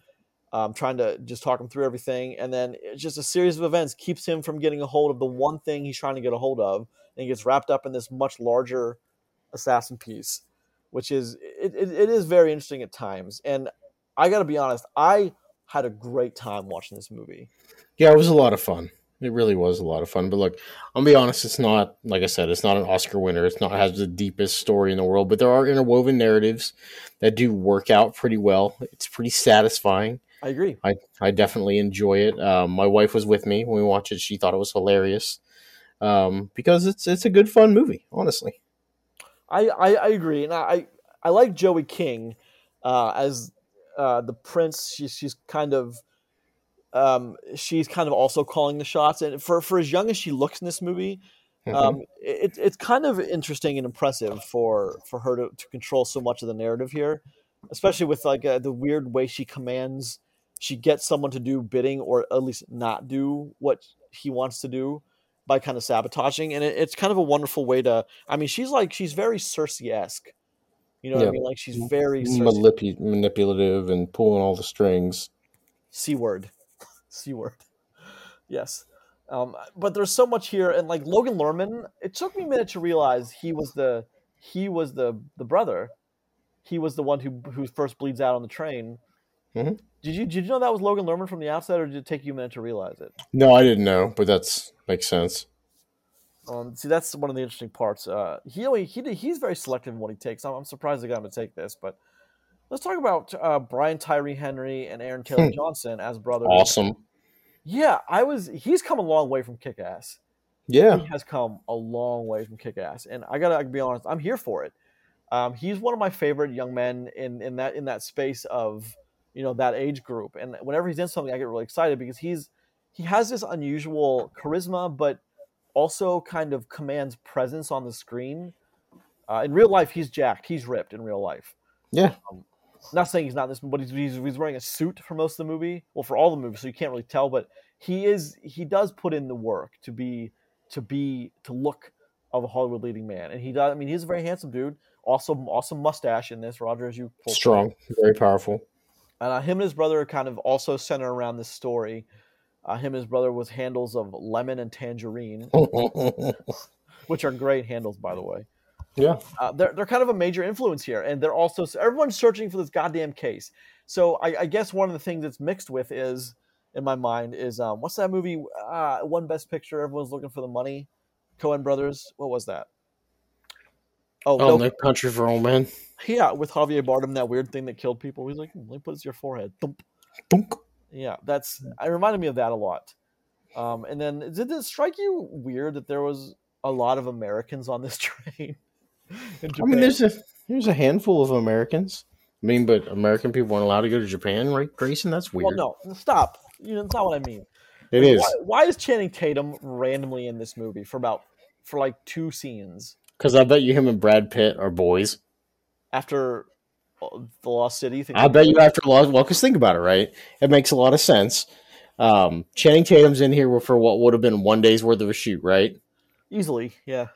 um, trying to just talk him through everything. And then it's just a series of events keeps him from getting a hold of the one thing he's trying to get a hold of. And he gets wrapped up in this much larger assassin piece, which is, it, it, it is very interesting at times. And I got to be honest, I had a great time watching this movie. Yeah, it was a lot of fun. It really was a lot of fun. But look, I'll be honest, it's not like I said, it's not an Oscar winner. It's not has the deepest story in the world, but there are interwoven narratives that do work out pretty well. It's pretty satisfying. I agree. I, I definitely enjoy it. Um, my wife was with me when we watched it. She thought it was hilarious um, because it's it's a good fun movie. Honestly, I, I, I agree, and I I like Joey King uh, as uh, the prince. She's she's kind of um, she's kind of also calling the shots, and for for as young as she looks in this movie, Mhm. um, it, it's kind of interesting and impressive for for her to, to control so much of the narrative here, especially with like uh, the weird way she commands. She gets someone to do bidding, or at least not do what he wants to do by kind of sabotaging, and it, it's kind of a wonderful way to. I mean, she's like she's very Cersei esque. You know what I mean? Like she's very. Manipulative and pulling all the strings. C word. C word. Yes. Um, but there's so much here, and like Logan Lerman, it took me a minute to realize he was the he was the the brother. He was the one who who first bleeds out on the train. Mhm. Did you did you know that was Logan Lerman from the outset, or did it take you a minute to realize it? No, I didn't know, but that's makes sense. Um, see, that's one of the interesting parts. Uh, he only, he he's very selective in what he takes. I'm, I'm surprised they got him to take this, but let's talk about uh, Brian Tyree Henry and Aaron Taylor Hmm. Johnson as brothers. Awesome. Yeah, I was. He's come a long way from Kick Ass. Yeah. He has come a long way from Kick Ass, and I gotta be honest, I'm here for it. Um, he's one of my favorite young men in in that in that space of you know that age group, and whenever he's in something, I get really excited because he's he has this unusual charisma, but also kind of commands presence on the screen. Uh, in real life, he's jacked. He's ripped in real life. Yeah. not saying he's not this, but he's, he's he's wearing a suit for most of the movie. Well, for all the movies, so you can't really tell. But he is he does put in the work to be to be to look of a Hollywood leading man, and he does. I mean, he's a very handsome dude. Awesome, awesome mustache in this. Roger, as you Strong, very powerful. and uh, him and his brother are kind of also center around this story. Uh, him and his brother was handles of lemon and tangerine, which are great handles, by the way. yeah. Uh, they're they're kind of a major influence here, and they're also everyone's searching for this goddamn case. So I, I guess one of the things that's mixed with is, in my mind, is um, what's that movie? Uh, one Best Picture. Everyone's looking for the money. Coen Brothers. What was that? Oh, Oh, no, country for old men. yeah, with Javier Bardem, that weird thing that killed people. He's like, "Hmm, let me put this to your forehead. Thump. Yeah, that's. It reminded me of that a lot. Um, and then did it strike you weird that there was a lot of Americans on this train? I mean, there's a there's a handful of Americans. I mean, but American people aren't allowed to go to Japan, right, Grayson? That's weird. Well, no, stop. You know, that's not what I mean. It is Why, why is Channing Tatum randomly in this movie for about for like two scenes because I bet you him and Brad Pitt are boys. after the Lost City? I bet you after Lost. Well, because think about it, right? It makes a lot of sense. Um, Channing Tatum's in here for what would have been one day's worth of a shoot, right? easily, yeah,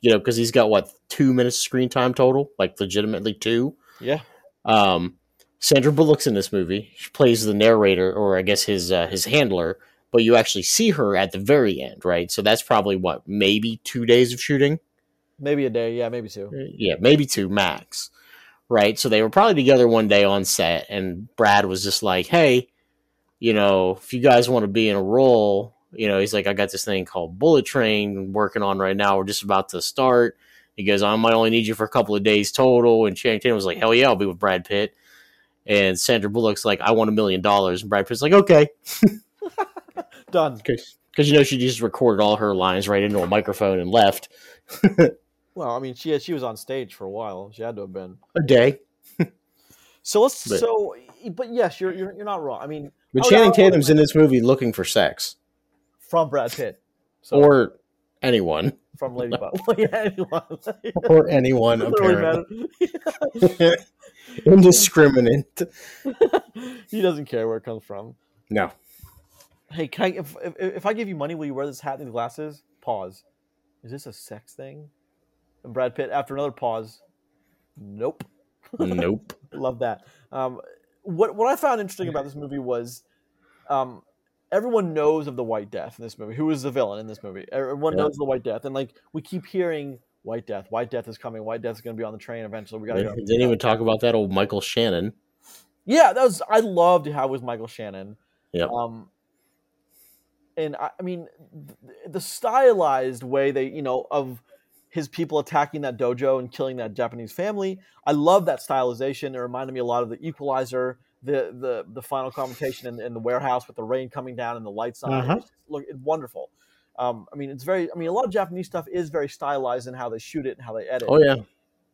You know, because he's got what two minutes screen time total, like legitimately two. yeah. Um, Sandra Bullock's in this movie. She plays the narrator, or I guess his uh, his handler. But you actually see her at the very end, right? So that's probably what maybe two days of shooting. Maybe a day, yeah, maybe two. Yeah, maybe two max. Right? So they were probably together one day on set, and Brad was just like, hey, you know, if you guys want to be in a role, you know, he's like, I got this thing called Bullet Train working on right now. We're just about to start. He goes, I might only need you for a couple of days total. And Channing Tatum was like, hell yeah, I'll be with Brad Pitt. And Sandra Bullock's like, I want a million dollars. And Brad Pitt's like, okay. Done. Because, you know, she just recorded all her lines right into a microphone and left Well, I mean, she she was on stage for a while. She had to have been. a day. So let's. But- so, but yes, you're you're, you're not wrong. I mean, But Oh, Channing oh, no, Tatum's in this movie looking for sex. from Brad Pitt, so or anyone. from Ladybug. Well, yeah, anyone. Or anyone, apparently. Indiscriminate. he doesn't care where it comes from. No. Hey, can I? If, if if I give you money, will you wear this hat and glasses? Pause. Is this a sex thing? And Brad Pitt, after another pause, nope. Nope. Love that. Um, what what I found interesting about this movie was, um, everyone knows of the White Death in this movie. Who is the villain in this movie? Everyone Yeah. knows the White Death, and like we keep hearing White Death. White Death is coming. White Death is going to be on the train eventually. We got to go. Didn't even talk about that old Michael Shannon. Yeah, that was. I loved how it was Michael Shannon. Yep. Um, and I, I mean, th- the stylized way they, you know, of his people attacking that dojo and killing that Japanese family. I love that stylization. It reminded me a lot of the Equalizer, the the the final confrontation in, in the warehouse with the rain coming down and the lights on. Uh-huh. It look, it's wonderful. Um, I mean, it's very. I mean, a lot of Japanese stuff is very stylized in how they shoot it and how they edit. Oh yeah.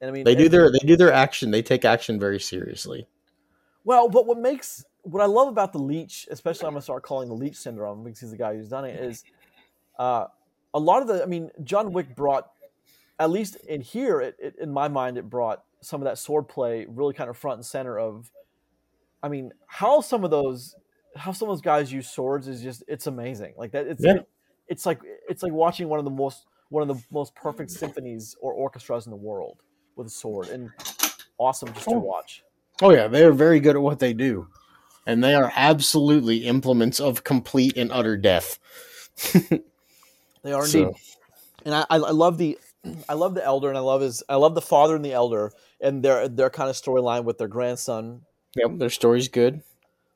and I mean, They do their they do their action. They take action very seriously. Well, but what makes what I love about the Leitch, especially I'm gonna start calling the Leitch syndrome because he's the guy who's done it, is uh, a lot of the. I mean, John Wick brought, at least in here, it, it, in my mind, it brought some of that sword play really kind of front and center of. I mean, how some of those, how some of those guys use swords is just it's amazing. Like that, it's Yeah. it's like it's like watching one of the most one of the most perfect symphonies or orchestras in the world with a sword, and awesome just to Oh. watch. Oh yeah, they are very good at what they do, and they are absolutely implements of complete and utter death. They are So- indeed. and I, I I love the I love the elder and I love his I love the father and the elder and their their kind of storyline with their grandson. Yep, their story's good.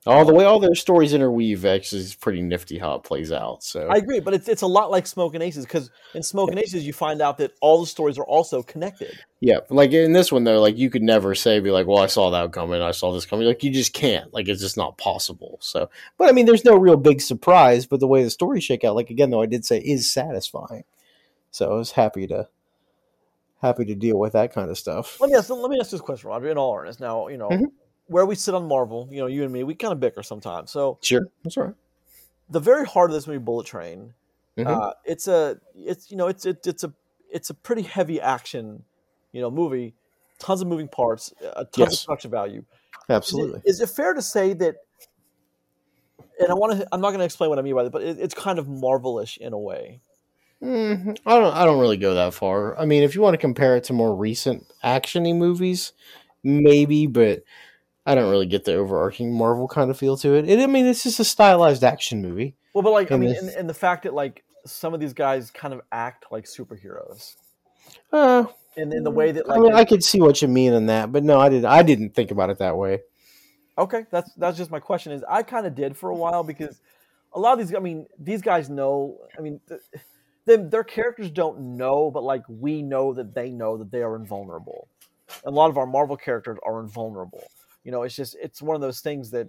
All the way, all their stories interweave. Actually, is pretty nifty how it plays out. So I agree, but it's it's a lot like Smoke and Aces because in Smoke and Aces you find out that all the stories are also connected. Yeah, like in this one though, like you could never say be like, "Well, I saw that coming, I saw this coming." Like you just can't. Like it's just not possible. So, but I mean, there's no real big surprise. But the way the stories shake out, like again, though, I did say is satisfying. So I was happy to happy to deal with that kind of stuff. Let me ask let me ask this question, Roger. In all earnest, now you know Mhm. where we sit on Marvel. You know, you and me, we kind of bicker sometimes. So Sure, that's right. the very heart of this movie, Bullet Train, Mhm. uh, it's a it's you know it's it, it's a it's a pretty heavy action you know movie tons of moving parts a tons Yes. of production value Absolutely. Is it, is it fair to say that? And I want to. I'm not going to explain what I mean by that, but it, it's kind of marvelish in a way. Mm, I don't. I don't really go that far. I mean, if you want to compare it to more recent actiony movies, maybe, but I don't really get the overarching Marvel kind of feel to it. it I mean, it's just a stylized action movie. Well, but like I mean, and, and the fact that like some of these guys kind of act like superheroes, Uh, and in the way that like I mean, I could see what you mean in that, but no, I didn't. I didn't think about it that way. Okay, that's that's just my question. Is I kind of did for a while because a lot of these. I mean, these guys know. I mean, th- them their characters don't know, but like we know that they know that they are invulnerable. A lot of our Marvel characters are invulnerable. You know, it's just it's one of those things that.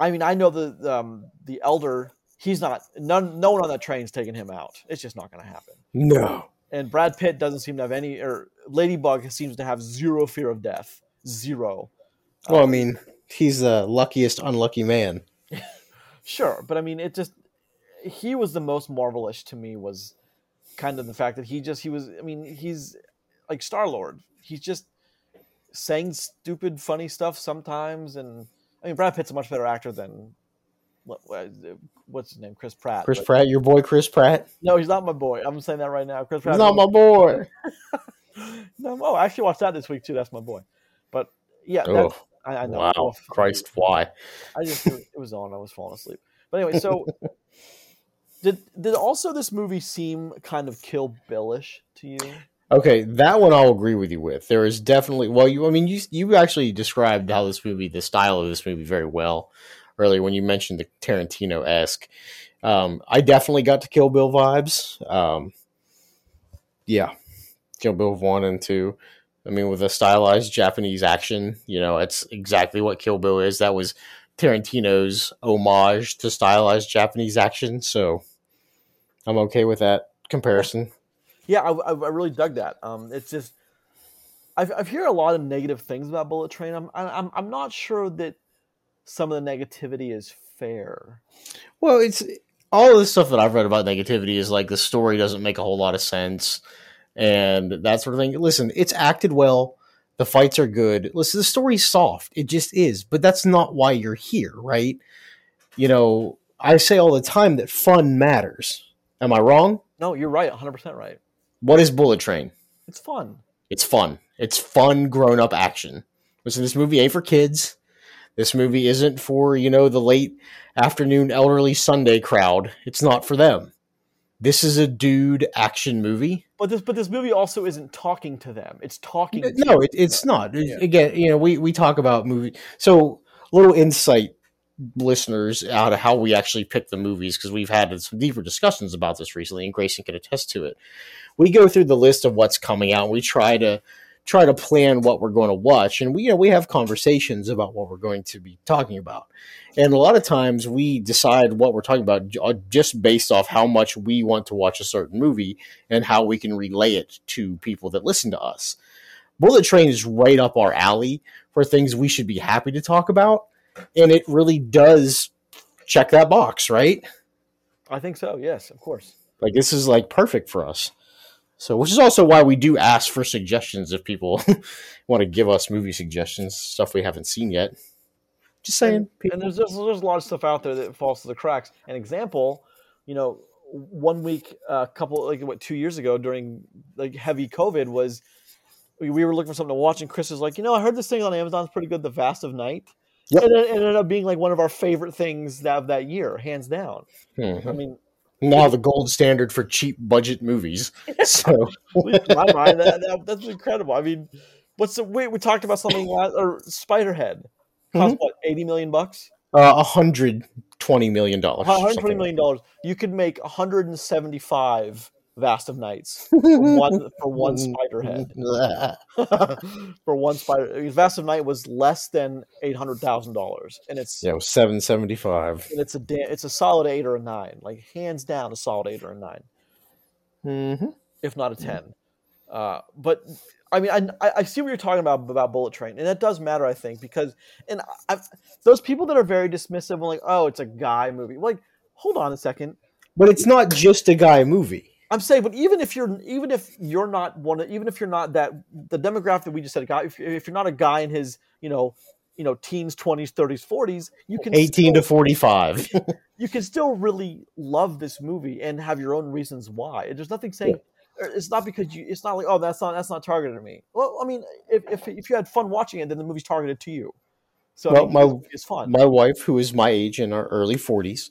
I mean, I know the um, the elder. He's not. None. No one on that train's taking him out. It's just not going to happen. No. And Brad Pitt doesn't seem to have any. Or Ladybug seems to have zero fear of death. Zero. Well, I mean, he's the luckiest unlucky man. Sure, but I mean, it just he was the most marvelish to me was kind of the fact that he just he was. I mean, he's like Star Lord. He's just saying stupid, funny stuff sometimes, and I mean, Brad Pitt's a much better actor than what, what- what's his name, Chris Pratt. Chris but- Pratt, your boy Chris Pratt. No, he's not my boy. I'm saying that right now. Chris Pratt. He's not my boy. no, oh, I actually watched that this week too. That's my boy. But yeah, Oh, that's, I, I know. wow, Christ, why? I just it was on. I was falling asleep. But anyway, so did did also this movie seem kind of Kill Billish to you? Okay, that one I'll agree with you with. There is definitely well, you I mean you you actually described how this movie, the style of this movie, very well earlier when you mentioned the Tarantino esque. Um, I definitely got to Kill Bill vibes. Um, yeah, Kill Bill one and two. I mean, with a stylized Japanese action, you know, it's exactly what Kill Bill is. That was Tarantino's homage to stylized Japanese action, so I'm okay with that comparison. Yeah, I, I I really dug that. Um, it's just I've I've heard a lot of negative things about Bullet Train. I'm I'm I'm not sure that some of the negativity is fair. Well, it's all of the stuff that I've read about negativity is like the story doesn't make a whole lot of sense and that sort of thing. Listen, it's acted well. The fights are good. Listen, the story's soft. It just is. But that's not why you're here, right? You know, I say all the time that fun matters. Am I wrong? No, you're right, 100 percent right. What is Bullet Train? It's fun. It's fun. It's fun grown up action. Listen, this movie ain't for kids. This movie isn't for, you know, the late afternoon elderly Sunday crowd. It's not for them. This is a dude action movie. But this but this movie also isn't talking to them. It's talking. to No, it, it's not. Yeah. Again, you know, we, we talk about movie. So, little insight, listeners, out of how we actually pick the movies, because we've had some deeper discussions about this recently, and Grayson can attest to it. We go through the list of what's coming out, and we try to try to plan what we're going to watch, and we you know we have conversations about what we're going to be talking about. And a lot of times we decide what we're talking about uh, just based off how much we want to watch a certain movie and how we can relay it to people that listen to us. Bullet Train is right up our alley for things we should be happy to talk about. And it really does check that box, right? I think so. Yes, of course. Like this is like perfect for us. So, which is also why we do ask for suggestions if people want to give us movie suggestions, stuff we haven't seen yet. Just saying. people. And there's just, there's a lot of stuff out there that falls to the cracks. An example, you know, one week, a couple like what two years ago during like heavy COVID was we, we were looking for something to watch, and Chris was like, you know, I heard this thing on Amazon's pretty good, The Vast of Night. Yep. And it ended up being like one of our favorite things of that year, hands down. Mhm. I mean, now the gold standard for cheap budget movies. So in my mind, that, that, that's incredible. I mean, what's the we, we talked about something last, or Spiderhead cost what eighty million bucks, uh, hundred twenty million dollars. one hundred twenty million dollars. You could make one hundred and seventy five Vast of Nights for one for one Spiderhead. for one spider. I mean, Vast of Night was less than eight hundred thousand dollars, and it's Yeah, it was seven seventy five. and it's a da- it's a solid eight or a nine, like hands down a solid eight or a nine, Mm-hmm. if not a ten. Uh, but I mean, I, I- see what you're talking about about Bullet Train, and that does matter, I think, because and I, those people that are very dismissive, and like, oh, it's a guy movie. Like, hold on a second. But it's not just a guy movie. I'm saying, but even if you're even if you're not one, of- even if you're not that the demographic that we just said, a guy, if, if you're not a guy in his you know you know teens, twenties, thirties, forties, you can 18 to 45. you can still really love this movie and have your own reasons why. There's nothing saying or it's not because you. It's not like oh that's not that's not targeted at me. Well, I mean, if if, if you had fun watching it, then the movie's targeted to you. So I mean, my- it's- fun. my wife, who is my age in our early 40s,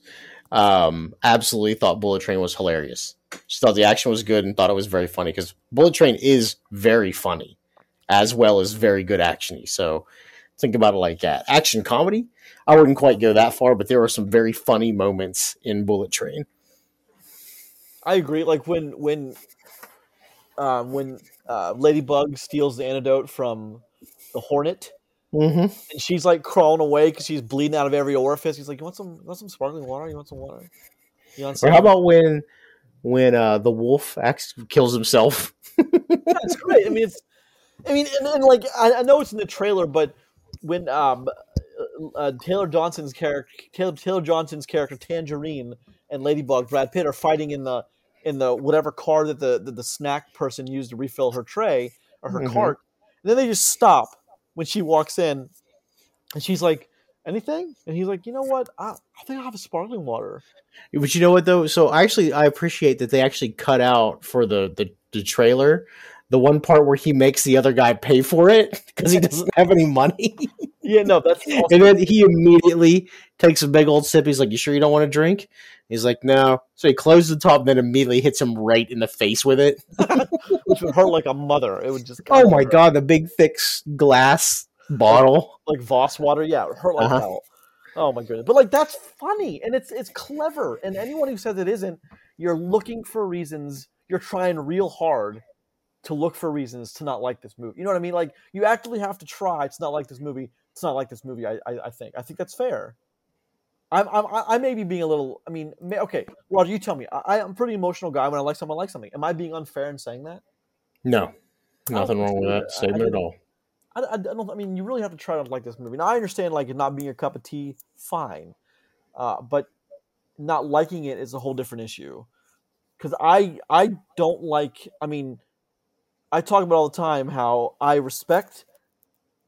um, absolutely thought Bullet Train was hilarious. She thought the action was good and thought it was very funny because Bullet Train is very funny as well as very good actiony. So think about it like that. Action comedy, I wouldn't quite go that far, but there are some very funny moments in Bullet Train. I agree. Like when when um, when uh, Ladybug steals the antidote from the Hornet, Mm-hmm. and she's like crawling away because she's bleeding out of every orifice. He's like, "You want some? You want some sparkling water? You want some water? You want some?" Or how about when when uh, the wolf acts, kills himself? It's great. I mean, it's. I mean, and, and like I, I know it's in the trailer, but when um, uh, Taylor Johnson's character, Taylor, Taylor Johnson's character Tangerine and Ladybug, Brad Pitt are fighting in the in the whatever car that the the, the snack person used to refill her tray or her Mhm. cart. And then they just stop when she walks in, and she's like, "Anything?" And he's like, "You know what? I, I think I have a sparkling water." But you know what though? So I actually I appreciate that they actually cut out for the the, the trailer the one part where he makes the other guy pay for it because he doesn't have any money, Yeah, no, that's awesome. and then he immediately takes a big old sip. He's like, "You sure you don't want to drink?" He's like, "No." So he closes the top, and then immediately hits him right in the face with it. which would hurt like a mother. It would just Oh my god, the big thick glass bottle. like Voss water. Yeah, it hurt like Uh-huh. hell. Oh my goodness! But like that's funny and it's it's clever. And anyone who says it isn't, you're looking for reasons. You're trying real hard to look for reasons to not like this movie. You know what I mean? Like you actually have to try. It's not like this movie. It's not like this movie. I I, I think. I think that's fair. I'm, I'm I may be being a little. I mean, may, okay, Roger, you tell me. I, I'm a pretty emotional guy when I like someone, I like something. Am I being unfair in saying that? No, nothing wrong with that either. I- I statement at all. I, I, don't. I mean, you really have to try to like this movie. Now, I understand like it not being a cup of tea, fine, uh, but not liking it is a whole different issue. Because I I don't like. I mean, I talk about all the time how I respect,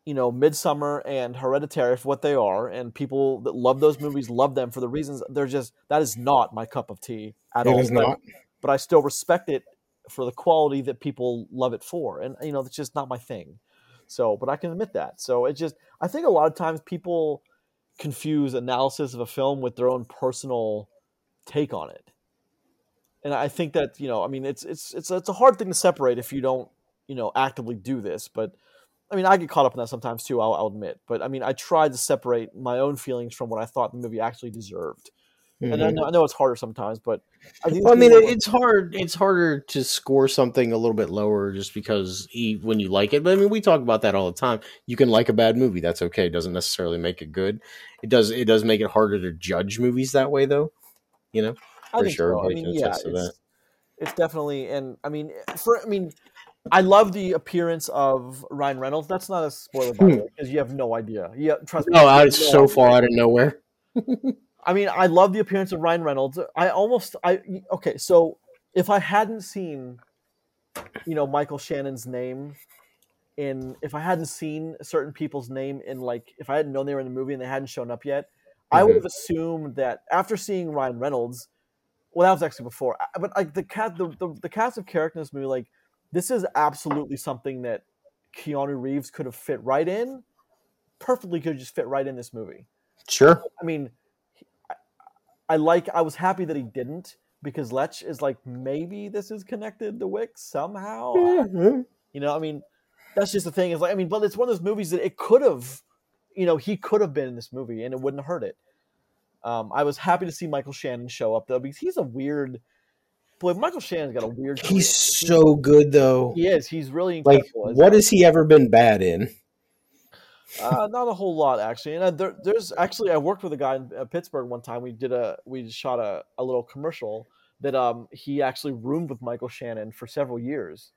you know, Midsommar and Hereditary for what they are, and people that love those movies love them for the reasons they're just. That is not my cup of tea at all. It is not. but I still respect it for the quality that people love it for. And you know, that's just not my thing. So, but I can admit that. So it just I think a lot of times people confuse analysis of a film with their own personal take on it. And I think that, you know, I mean it's it's it's it's a hard thing to separate if you don't, you know, actively do this, but I mean, I get caught up in that sometimes too. I'll, I'll admit, but I mean, I tried to separate my own feelings from what I thought the movie actually deserved. And I Mhm. know, I know it's harder sometimes, but I, think Well, I mean, it, it's hard. It's harder to score something a little bit lower just because e- when you like it. But I mean, we talk about that all the time. You can like a bad movie. That's okay. It doesn't necessarily make it good. It does. It does make it harder to judge movies that way, though. You know. I for think sure, so. I mean, yeah, it's, it's definitely, and I mean, for I mean, I love the appearance of Ryan Reynolds. That's not a spoiler, by the way, because you have no idea. Yeah, trust me. Oh, no so idea. far out of nowhere. I mean, I love the appearance of Ryan Reynolds. I almost, I okay. So if I hadn't seen, you know, Michael Shannon's name in, if I hadn't seen certain people's name in, like, if I hadn't known they were in the movie and they hadn't shown up yet, I mm-hmm. would have assumed that after seeing Ryan Reynolds, well, that was actually before, but like the cat, the, the, the cast of characters in this movie, like, this is absolutely something that Keanu Reeves could have fit right in, perfectly could have just fit right in this movie. Sure. I mean, I like. I was happy that he didn't because Leitch is like maybe this is connected to Wick somehow. Mhm. You know, I mean, that's just the thing. Is like, I mean, but it's one of those movies that it could have, you know, he could have been in this movie and it wouldn't hurt it. Um, I was happy to see Michael Shannon show up though because he's a weird. Boy, Michael Shannon's got a weird. He's career. so good though. He is. He's really Like, incredible. as- what has he ever been bad in? Uh, not a whole lot actually, and uh, there, there's actually I worked with a guy in uh, Pittsburgh one time. We did a we shot a, a little commercial that um he actually roomed with Michael Shannon for several years,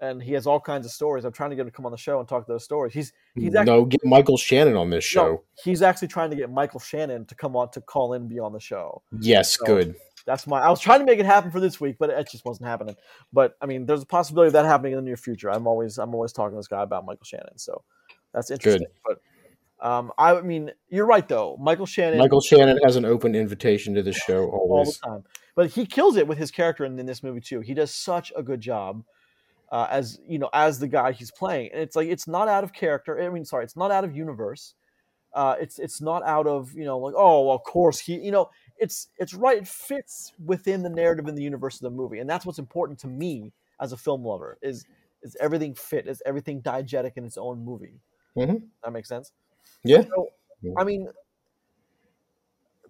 and he has all kinds of stories. I'm trying to get him to come on the show and talk those stories. He's he's actually no, get Michael Shannon on this show. no, he's actually trying to get Michael Shannon to come on to call in and be on the show. Yes, So- good. That's my. I was trying to make it happen for this week, but it just wasn't happening. But I mean, there's a possibility of that happening in the near future. I'm always I'm always talking to this guy about Michael Shannon, so that's interesting. But Um, I mean, you're right though. Michael Shannon, Michael Shannon has an open invitation to the show all the time, but he kills it with his character in, in this movie too. He does such a good job uh, as you know as the guy he's playing, and it's like it's not out of character. I mean, sorry, it's not out of universe. Uh, it's it's not out of you know like oh well, of course he you know it's it's right it fits within the narrative in the universe of the movie, and that's what's important to me as a film lover is is everything fit is everything diegetic in its own movie. Mhm. That makes sense. Yeah. So, I mean,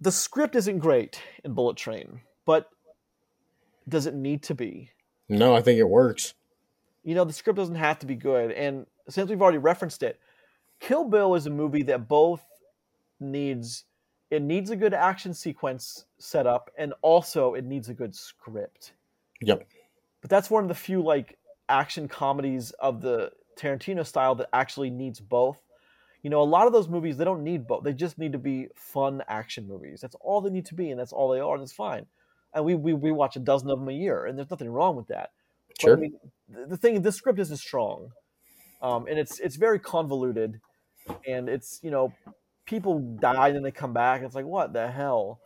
the script isn't great in Bullet Train, but does it need to be? No, I think it works. You know, the script doesn't have to be good. And since we've already referenced it, Kill Bill is a movie that both needs it needs a good action sequence set up and also it needs a good script. Yep. But that's one of the few like action comedies of the Tarantino style that actually needs both. You know, a lot of those movies they don't need both. They just need to be fun action movies. That's all they need to be, and that's all they are, and it's fine. And we we, we watch a dozen of them a year, and there's nothing wrong with that. But, Sure. I mean, the, the thing, this script isn't strong, um, and it's it's very convoluted, and it's you know, people die and then they come back. It's like what the hell.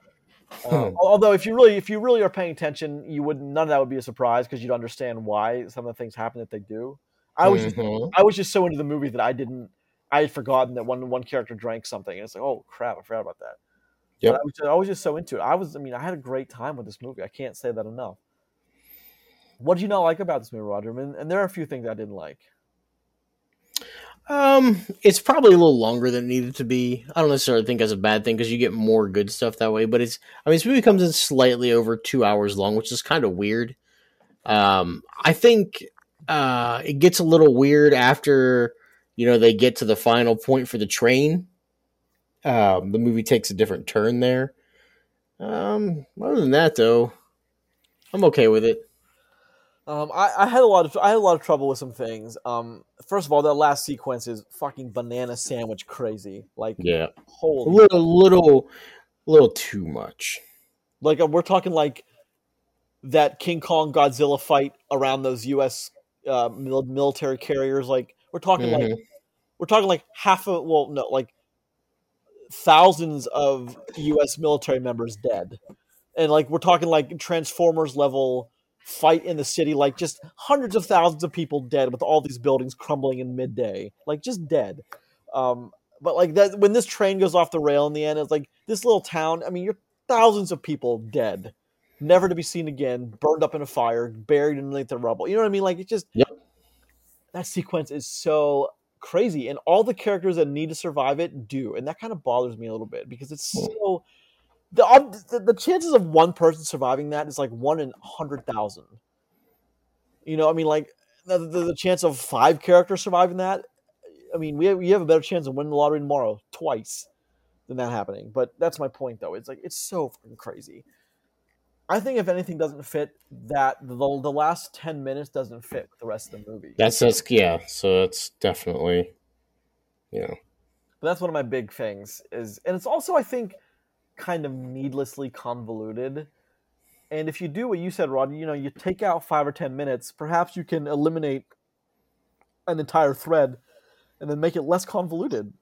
Uh, although if you really if you really are paying attention, you would none of that would be a surprise because you'd understand why some of the things happen that they do. I was just, Mhm. I was just so into the movie that I didn't I had forgotten that one one character drank something and it's like oh crap I forgot about that. But I was, I was just so into it. I was I mean I had a great time with this movie. I can't say that enough. What did you not like about this movie, Roger? And, and there are a few things I didn't like. Um, it's probably a little longer than it needed to be. I don't necessarily think that's a bad thing because you get more good stuff that way. But it's, I mean, this movie comes in slightly over two hours long, which is kind of weird. Um, I think uh, it gets a little weird after you know they get to the final point for the train. Um, the movie takes a different turn there. Um, other than that, though, I'm okay with it. Um, I, I had a lot of I had a lot of trouble with some things. Um, first of all, that last sequence is fucking banana sandwich crazy. Like Yeah, a holy little, little, little too much. Like uh, we're talking like that King Kong Godzilla fight around those U.S. Uh, military carriers. Like we're talking like Mhm. we're talking like half of well no like thousands of U.S. military members dead, and like we're talking like Transformers level fight in the city. Like just hundreds of thousands of people dead with all these buildings crumbling in midday. Like just dead. Um, but like that when this train goes off the rail in the end, it's like this little town. I mean, you're thousands of people dead, never to be seen again, burned up in a fire, buried underneath the rubble. You know what I mean? Like it just Yep. that sequence is so crazy, and all the characters that need to survive it do, and that kind of bothers me a little bit because it's so. The, the the chances of one person surviving that is like one in a hundred thousand. You know, I mean, like the, the, the chance of five characters surviving that. I mean, we have, we have a better chance of winning the lottery tomorrow twice than that happening. But that's my point, though. It's like it's so fucking crazy. I think if anything doesn't fit, that the the last ten minutes doesn't fit with the rest of the movie. That's that's yeah. So that's definitely, yeah. But that's one of my big things is, and it's also I think kind of needlessly convoluted. And if you do what you said, Rod, you know, you take out five or ten minutes, perhaps you can eliminate an entire thread, and then make it less convoluted,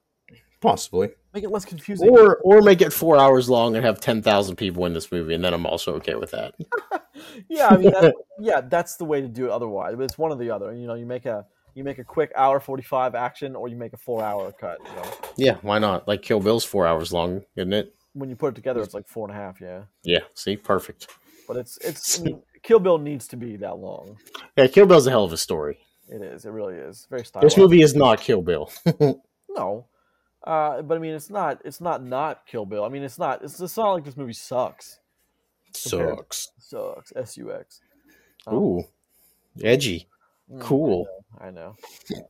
possibly, make it less confusing. or or make it four hours long and have ten thousand people in this movie, and then I'm also okay with that. yeah, I mean, that, yeah, that's the way to do it. Otherwise, but it's one or the other. You know, you make a you make a quick hour forty five action, or you make a four hour cut. You know, Yeah, why not? Like Kill Bill's four hours long, isn't it? when you put it together, it's like four and a half. Yeah, Yeah. See, perfect. but it's it's. I mean, Kill Bill needs to be that long. Yeah, Kill Bill's a hell of a story. It is. It really is. Very stylish. This movie is not Kill Bill. No, uh, but I mean, it's not. It's not not Kill Bill. I mean, it's not. It's, it's not like this movie sucks. Sucks. Sucks. S U X. Um, Ooh, edgy. mm, Cool. I know. I know.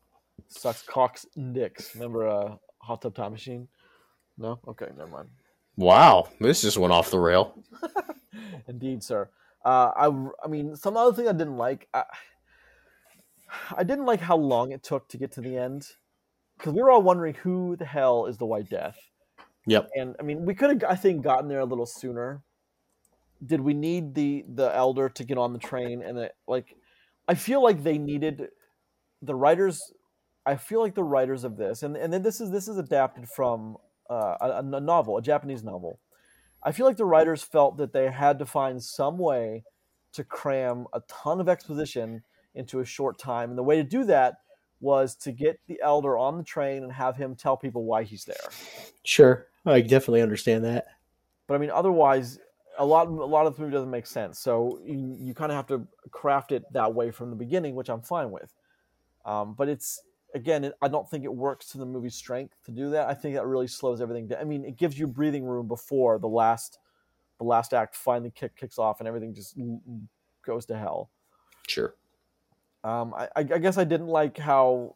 Sucks cocks dicks. Remember uh, Hot Tub Time Machine? No. Okay, never mind. Wow, this just went off the rail. Indeed, sir. Uh, I, I mean, some other thing I didn't like. I, I didn't like how long it took to get to the end, because we were all wondering who the hell is the White Death. Yep. And I mean, we could have, I think, gotten there a little sooner. Did we need the the elder to get on the train? And it, like, I feel like they needed the writers I feel like the writers of this, and and then this is this is adapted from uh, a, a novel, a Japanese novel. I feel like the writers felt that they had to find some way to cram a ton of exposition into a short time, and the way to do that was to get the elder on the train and have him tell people why he's there. Sure, I definitely understand that. But I mean, otherwise, a lot a lot of the movie doesn't make sense. So you, you kind of have to craft it that way from the beginning, which I'm fine with. Um, but it's again, it, I don't think it works to the movie's strength to do that. I think that really slows everything down. I mean, it gives you breathing room before the last the last act finally kick, kicks off and everything just goes to hell. Sure. Um, I, I guess I didn't like how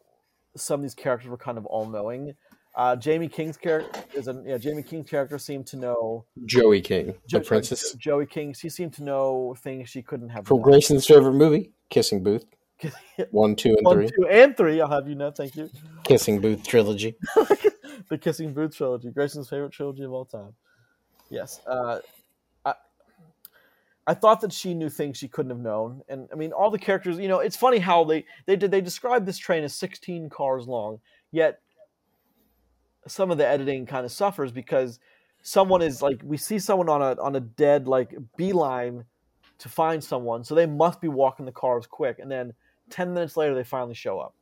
some of these characters were kind of all knowing. Uh, Jaime King's character is a yeah. Jaime King's character seemed to know Joey King, Jo- the princess Joey King. She seemed to know things she couldn't have. from. Grayson's favorite movie, Kissing Booth. One, two, and One, three. two, and three. I'll have you know. Thank you. Kissing Booth trilogy. the Kissing Booth trilogy, Grayson's favorite trilogy of all time. Yes. Uh, I thought that she knew things she couldn't have known, and I mean, all the characters. You know, it's funny how they they did they described this train as 16 cars long, yet some of the editing kind of suffers because someone is like we see someone on a on a dead like beeline to find someone, so they must be walking the cars quick, and then 10 minutes later they finally show up.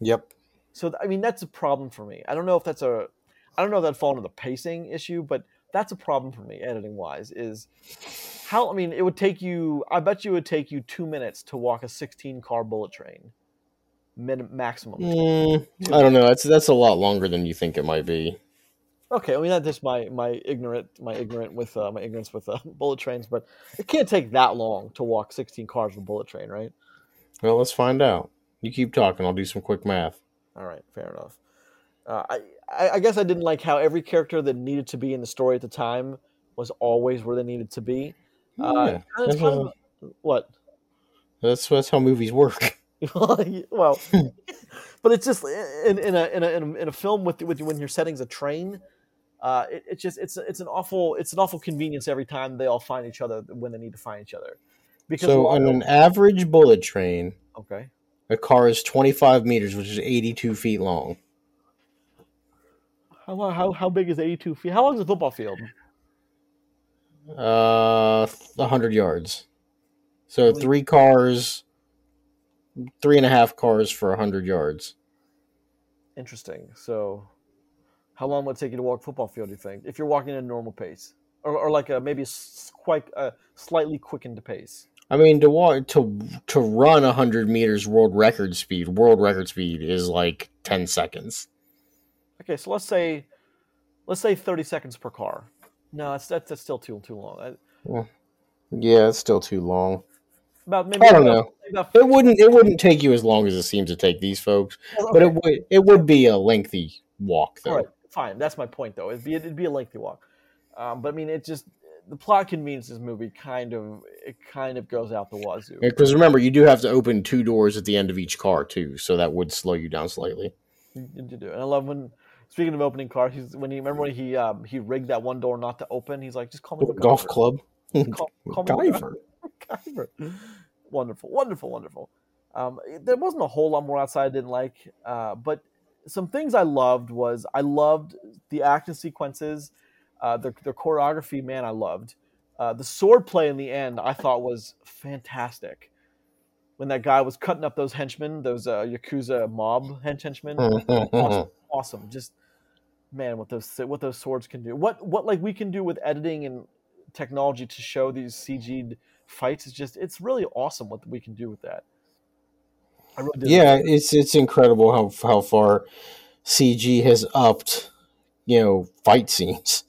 Yep. So I mean that's a problem for me. I don't know if that's a I don't know if that fall into the pacing issue, but that's a problem for me editing wise. Is how I mean it would take you. I bet you it would take you two minutes to walk a 16 car bullet train, min, maximum. Mm, I don't know. That's that's a lot longer than you think it might be. Okay, I mean that's just my my ignorant my ignorant with uh, my ignorance with uh, bullet trains, but it can't take that long to walk 16 cars with a bullet train, right? Well, let's find out. You keep talking. I'll do some quick math. All right, fair enough. Uh, I, I I guess I didn't like how every character that needed to be in the story at the time was always where they needed to be. Uh, Yeah, and that's, kind of- what? that's that's how movies work. well, but it's just in, in, a, in a in a film with with when your setting's a train. Uh, it, it's just it's it's an awful it's an awful convenience every time they all find each other when they need to find each other. Because So on an average bullet train, okay, a car is 25 meters, which is 82 feet long. how how how big is eighty two feet? How long is a football field? Uh, 100 yards. So three cars, three and a half cars for 100 yards. Interesting. So, how long would it take you to walk football field? Do you think, if you're walking at a normal pace, or, or like a maybe quite a slightly quickened pace? I mean, to walk to to run 100 meters world record speed, world record speed is like 10 seconds. Okay, so let's say, let's say thirty seconds per car. No, that's that's, that's still too too long. I- Yeah, it's still too long. About maybe I don't about- know. about It wouldn't it wouldn't take you as long as it seems to take these folks, but okay. it would it would be a lengthy walk though. Right, fine. That's my point, though. It'd be it'd be a lengthy walk, um, but I mean, it just the plot convenience this movie kind of it kind of goes out the wazoo. Because remember, you do have to open two doors at the end of each car too, so that would slow you down slightly. You, you do, and I love when speaking of opening cars, he's when he remember when he um, he rigged that one door not to open. He's like, just call me Golf club, Call, call me MacGyver. wonderful, wonderful, wonderful. Um, there wasn't a whole lot more outside I didn't like, uh, but some things I loved was I loved the action sequences, uh, the the choreography. Man, I loved uh, the sword play in the end. I thought was fantastic. When that guy was cutting up those henchmen, those uh, yakuza mob hench- henchmen, awesome, awesome. Just man, what those what those swords can do. What what like we can do with editing and technology to show these CG'd fights is just it's really awesome what we can do with that. I really yeah, it's it's incredible how how far CG has upped, you know, fight scenes.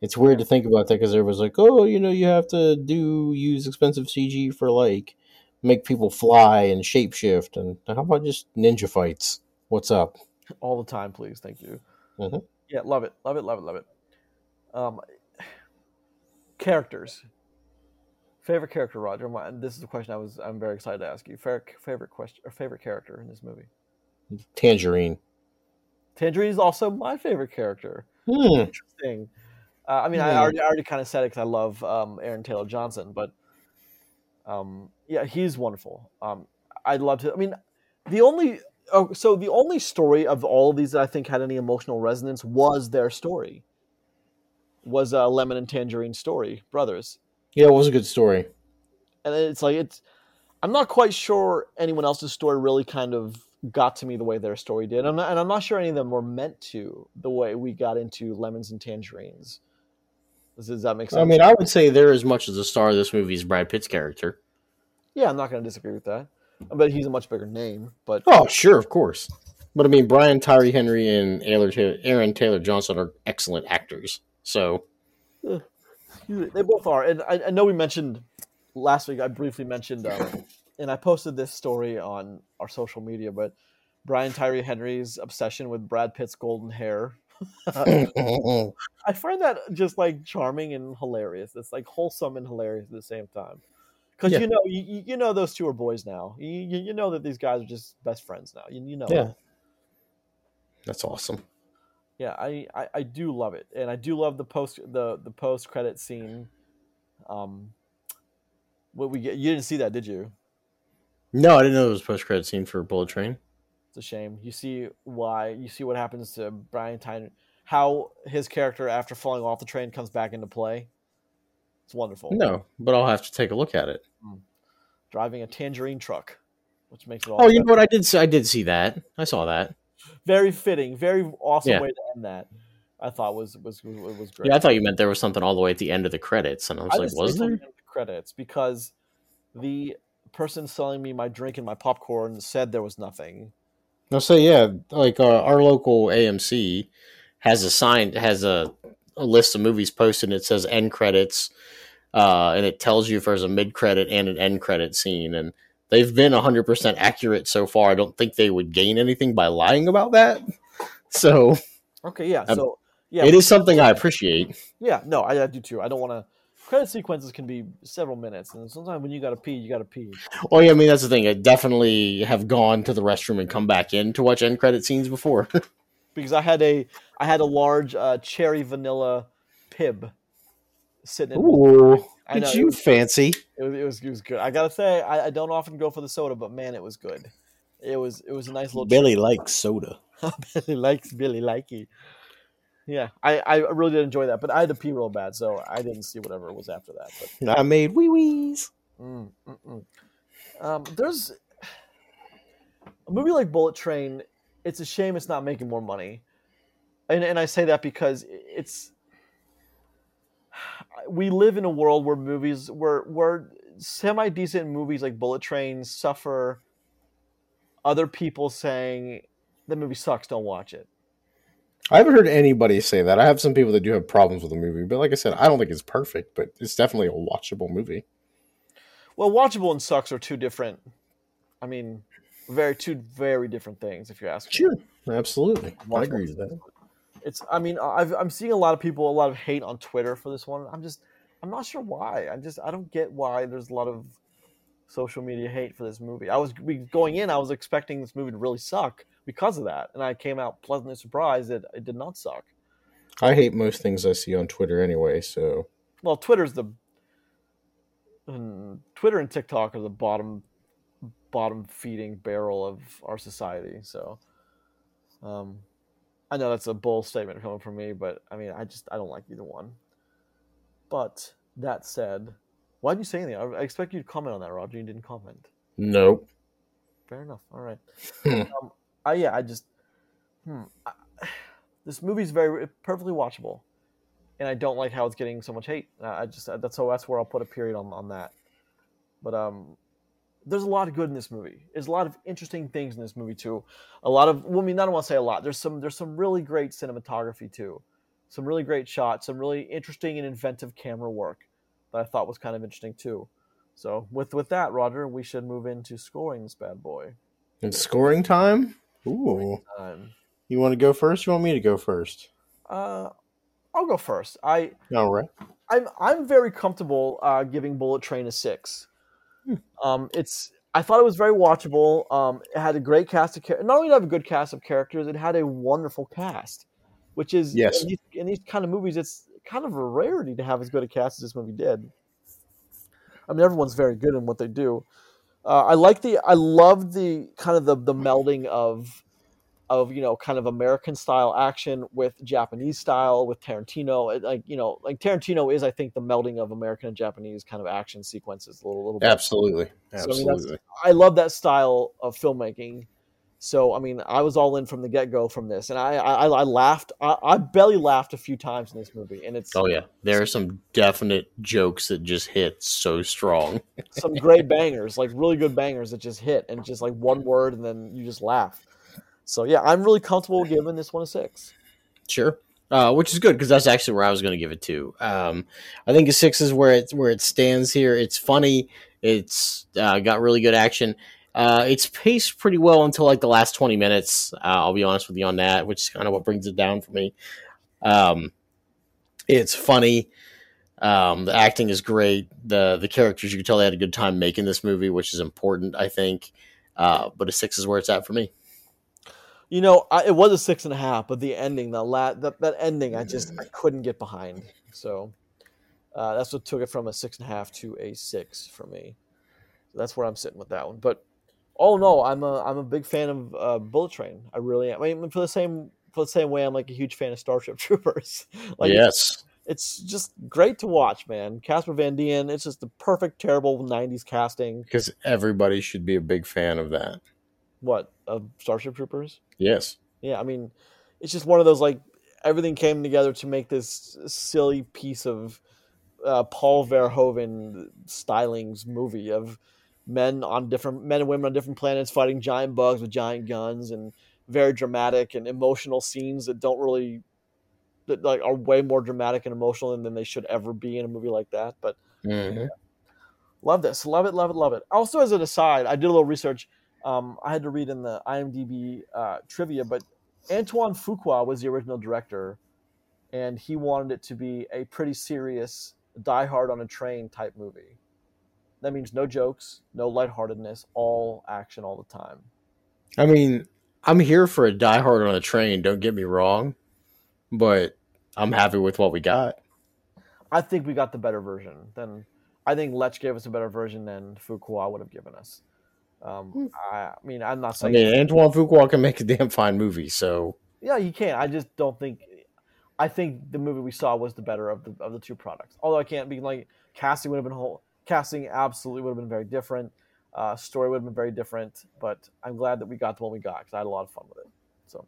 It's weird to think about that because everyone's like, oh, you know, you have to do use expensive CG for like make people fly and shapeshift, and how about just ninja fights? What's up? all the time, please. Thank you. Mhm. Yeah, love it, love it, love it, love it. Um, characters. Favorite character, Roger. My, this is a question I was I'm very excited to ask you. Favorite favorite question or favorite character in this movie. Tangerine. Tangerine is also my favorite character. Hmm. Interesting. Uh, I mean, I Hmm. already, I already kind of said it because I love um, Aaron Taylor Johnson, but um, yeah, he's wonderful. Um, I'd love to. I mean, the only oh, so the only story of all of these that I think had any emotional resonance was their story. Was uh, Lemon and Tangerine story, brothers, Yeah, it was a good story. and it's like it's. I'm not quite sure anyone else's story really kind of got to me the way their story did, I'm not, and I'm not sure any of them were meant to the way we got into lemons and tangerines. Does, that make sense? I mean, I would say they're as much as the star of this movie as Brad Pitt's character. yeah, I'm not going to disagree with that. But he's a much bigger name. But Oh, sure, of course. But I mean, Brian Tyree Henry and Aaron Taylor Johnson are excellent actors. So They both are, and I, I know we mentioned last week. I briefly mentioned, um, and I posted this story on our social media. But Brian Tyree Henry's obsession with Brad Pitt's golden hair, I find that just like charming and hilarious. It's like wholesome and hilarious at the same time. Because Yeah. you know, you, you- you know, those two are boys now. You, you you know that these guys are just best friends now. You, you know, Yeah. that's awesome. yeah I, I i do love it and i do love the post the the post credit scene um what we get you didn't see that did you No, I didn't know it was post credit scene for Bullet Train. it's a shame you see why you see what happens to Brian Tyree Henry his character after falling off the train comes back into play it's wonderful No, but I'll have to take a look at it. Driving a tangerine truck which makes it all Oh, you know what? I did. See, I did see that. I saw that. very fitting very awesome Yeah. way to end that i thought was was was great Yeah, I thought you meant there was something all the way at the end of the credits, and I was I like, was there? the credits because the person selling me my drink and my popcorn said there was nothing. I'll say, yeah, like uh, our local AMC has a sign, has a, a list of movies posted, and it says end credits, uh, and it tells you if there's a mid credit and an end credit scene, and they've been 100% accurate so far. I don't think they would gain anything by lying about that. So Okay, yeah. Um, So yeah, it is something I appreciate. yeah. No, I, I do too. I don't want to. Credit sequences can be several minutes, and sometimes when you got to pee, you got to pee. Well, yeah, I mean that's the thing. I definitely have gone to the restroom and come back in to watch end credit scenes before. Because I had a I had a large uh, cherry vanilla Pibb sitting in. Ooh, I know, you, was- fancy. It was, it was it was good. I gotta say, I, I don't often go for the soda, but man, it was good. It was it was a nice little. Billy likes soda. Billy likes Billy Likey. Yeah, I, I really did enjoy that, but I had to pee real bad, so I didn't see whatever was after that. But I made wee wees. mm, mm, mm. Um, there's a movie like Bullet Train. It's a shame it's not making more money, and and I say that because it's we live in a world where movies where where semi decent movies like Bullet Train suffer other people saying the movie sucks, don't watch it. I haven't heard anybody say that. I have some people that do have problems with the movie, but like I said, I don't think it's perfect, but it's definitely a watchable movie. Well, watchable and sucks are two different. I mean, very two very different things. If you ask me. Sure, absolutely. I agree with that. It's. I mean, I've, I'm seeing a lot of people, a lot of hate on Twitter for this one. I'm just. I'm not sure why. I just. I don't get why there's a lot of social media hate for this movie. I was we- going in. I was expecting this movie to really suck because of that, and I came out pleasantly surprised that it did not suck. I hate most things I see on Twitter anyway, so Well, Twitter's the. and Twitter and TikTok are the bottom, bottom feeding barrel of our society. So, um, I know that's a bold statement coming from me, but I mean, I just I don't like either one. But that said, why did you say anything? I, expect you to comment on that, Roger. You didn't comment. nope. Fair enough. All right. Um, I yeah, I just hmm, I, this movie's very perfectly watchable, and I don't like how it's getting so much hate. I I just that's so that's where I'll put a period on on that. But um, there's a lot of good in this movie. There's a lot of interesting things in this movie too. A lot of well, I mean, I don't want to say a lot. There's some there's some really great cinematography too, some really great shots, some really interesting and inventive camera work that I thought was kind of interesting too. So with with that, Roger, we should move into scoring this bad boy. It's scoring time. Ooh, Um, you want to go first? You want me to go first? uh, I'll go first. I All right. I'm I'm very comfortable uh, giving Bullet Train a six. Um, it's I thought it was very watchable. Um, it had a great cast of characters. Not only did it have a good cast of characters, it had a wonderful cast, which is Yes. in these, in these kind of movies, it's kind of a rarity to have as good a cast as this movie did. I mean, everyone's very good in what they do, Uh, I like the I love the kind of the the melding of of you know kind of American style action with Japanese style with Tarantino. Uh, like you know, like Tarantino is I think the melding of American and Japanese kind of action sequences a little, little bit. Absolutely, So, I mean, absolutely. I love that style of filmmaking. So I mean, I was all in from the get go from this, and I I, I laughed. I, I belly laughed a few times in this movie, and it's oh yeah, there are some definite jokes that just hit so strong. some great bangers, like really good bangers that just hit, and just like one word, and then you just laugh. So yeah, I'm really comfortable giving this one a six. Sure. Uh, which is good because that's actually where I was going to give it to. Um, I think a six is where it where it stands here. It's funny. It's uh, got really good action. Uh, it's paced pretty well until like the last twenty minutes. Uh, I'll be honest with you on that, which is kind of what brings it down for me. Um, it's funny. Um, the acting is great. the The characters you can tell they had a good time making this movie, which is important, I think. Uh, but a six is where it's at for me. You know, I, it was a six and a half, but the ending, the la- that, that ending, I just I couldn't get behind. So uh, that's what took it from a six and a half to a six for me. So that's where I'm sitting with that one. But oh no, I'm a I'm a big fan of uh, Bullet Train. I really am. I mean, for the same for the same way, I'm like a huge fan of Starship Troopers. like yes. it's just great to watch, man. Casper Van Dien, it's just the perfect terrible '90s casting. Because everybody should be a big fan of that. What of Starship Troopers? Yes. Yeah, I mean, it's just one of those like everything came together to make this silly piece of uh, Paul Verhoeven stylings movie of men on different men and women on different planets fighting giant bugs with giant guns and very dramatic and emotional scenes that don't really that like are way more dramatic and emotional than they should ever be in a movie like that. But hmm Love this. Love it, love it, love it. Also, as an aside, I did a little research. Um, I had to read in the IMDb uh, trivia, but Antoine Fuqua was the original director, and he wanted it to be a pretty serious Die Hard on a Train type movie. That means no jokes, no lightheartedness, all action all the time. I mean, I'm here for a Die Hard on a train. Don't get me wrong, but I'm happy with what we got. I think we got the better version than I think Leitch gave us a better version than Fuqua would have given us. Um, I, I mean, I'm not saying. I mean, Antoine Fuqua can make a damn fine movie, so Yeah, you can. I just don't think. I think the movie we saw was the better of the of the two products. Although I can't be like casting would have been whole. Casting absolutely would have been very different. Uh, story would have been very different. But I'm glad that we got the one we got because I had a lot of fun with it. So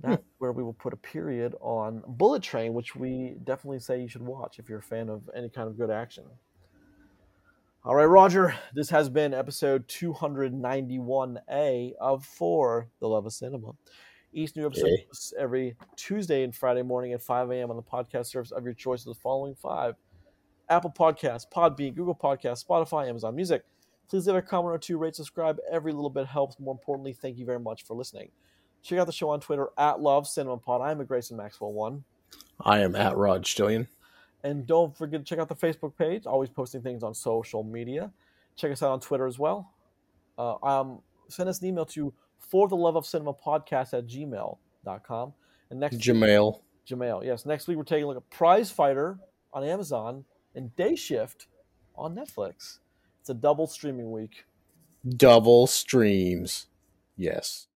that's where we will put a period on Bullet Train, which we definitely say you should watch if you're a fan of any kind of good action. All right, Roger. This has been episode 291A of For the Love of Cinema. Each new episode posts every Tuesday and Friday morning at 5 a.m. on the podcast service of your choice of the following five Apple Podcasts, Podbean, Google Podcasts, Spotify, Amazon Music. Please leave a comment or two, rate, subscribe. Every little bit helps. More importantly, thank you very much for listening. Check out the show on Twitter at Love Cinema Pod. I'm a Grayson Maxwell one. I am at Rod Stillion. And don't forget to check out the Facebook page. Always posting things on social media. Check us out on Twitter as well. Uh, um, send us an email to for the love of cinema podcast at gmail.com. And next Jamail. Jamail, yes. Next week we're taking a look at Prize Fighter on Amazon and Day Shift on Netflix. It's a double streaming week. Double streams. Yes.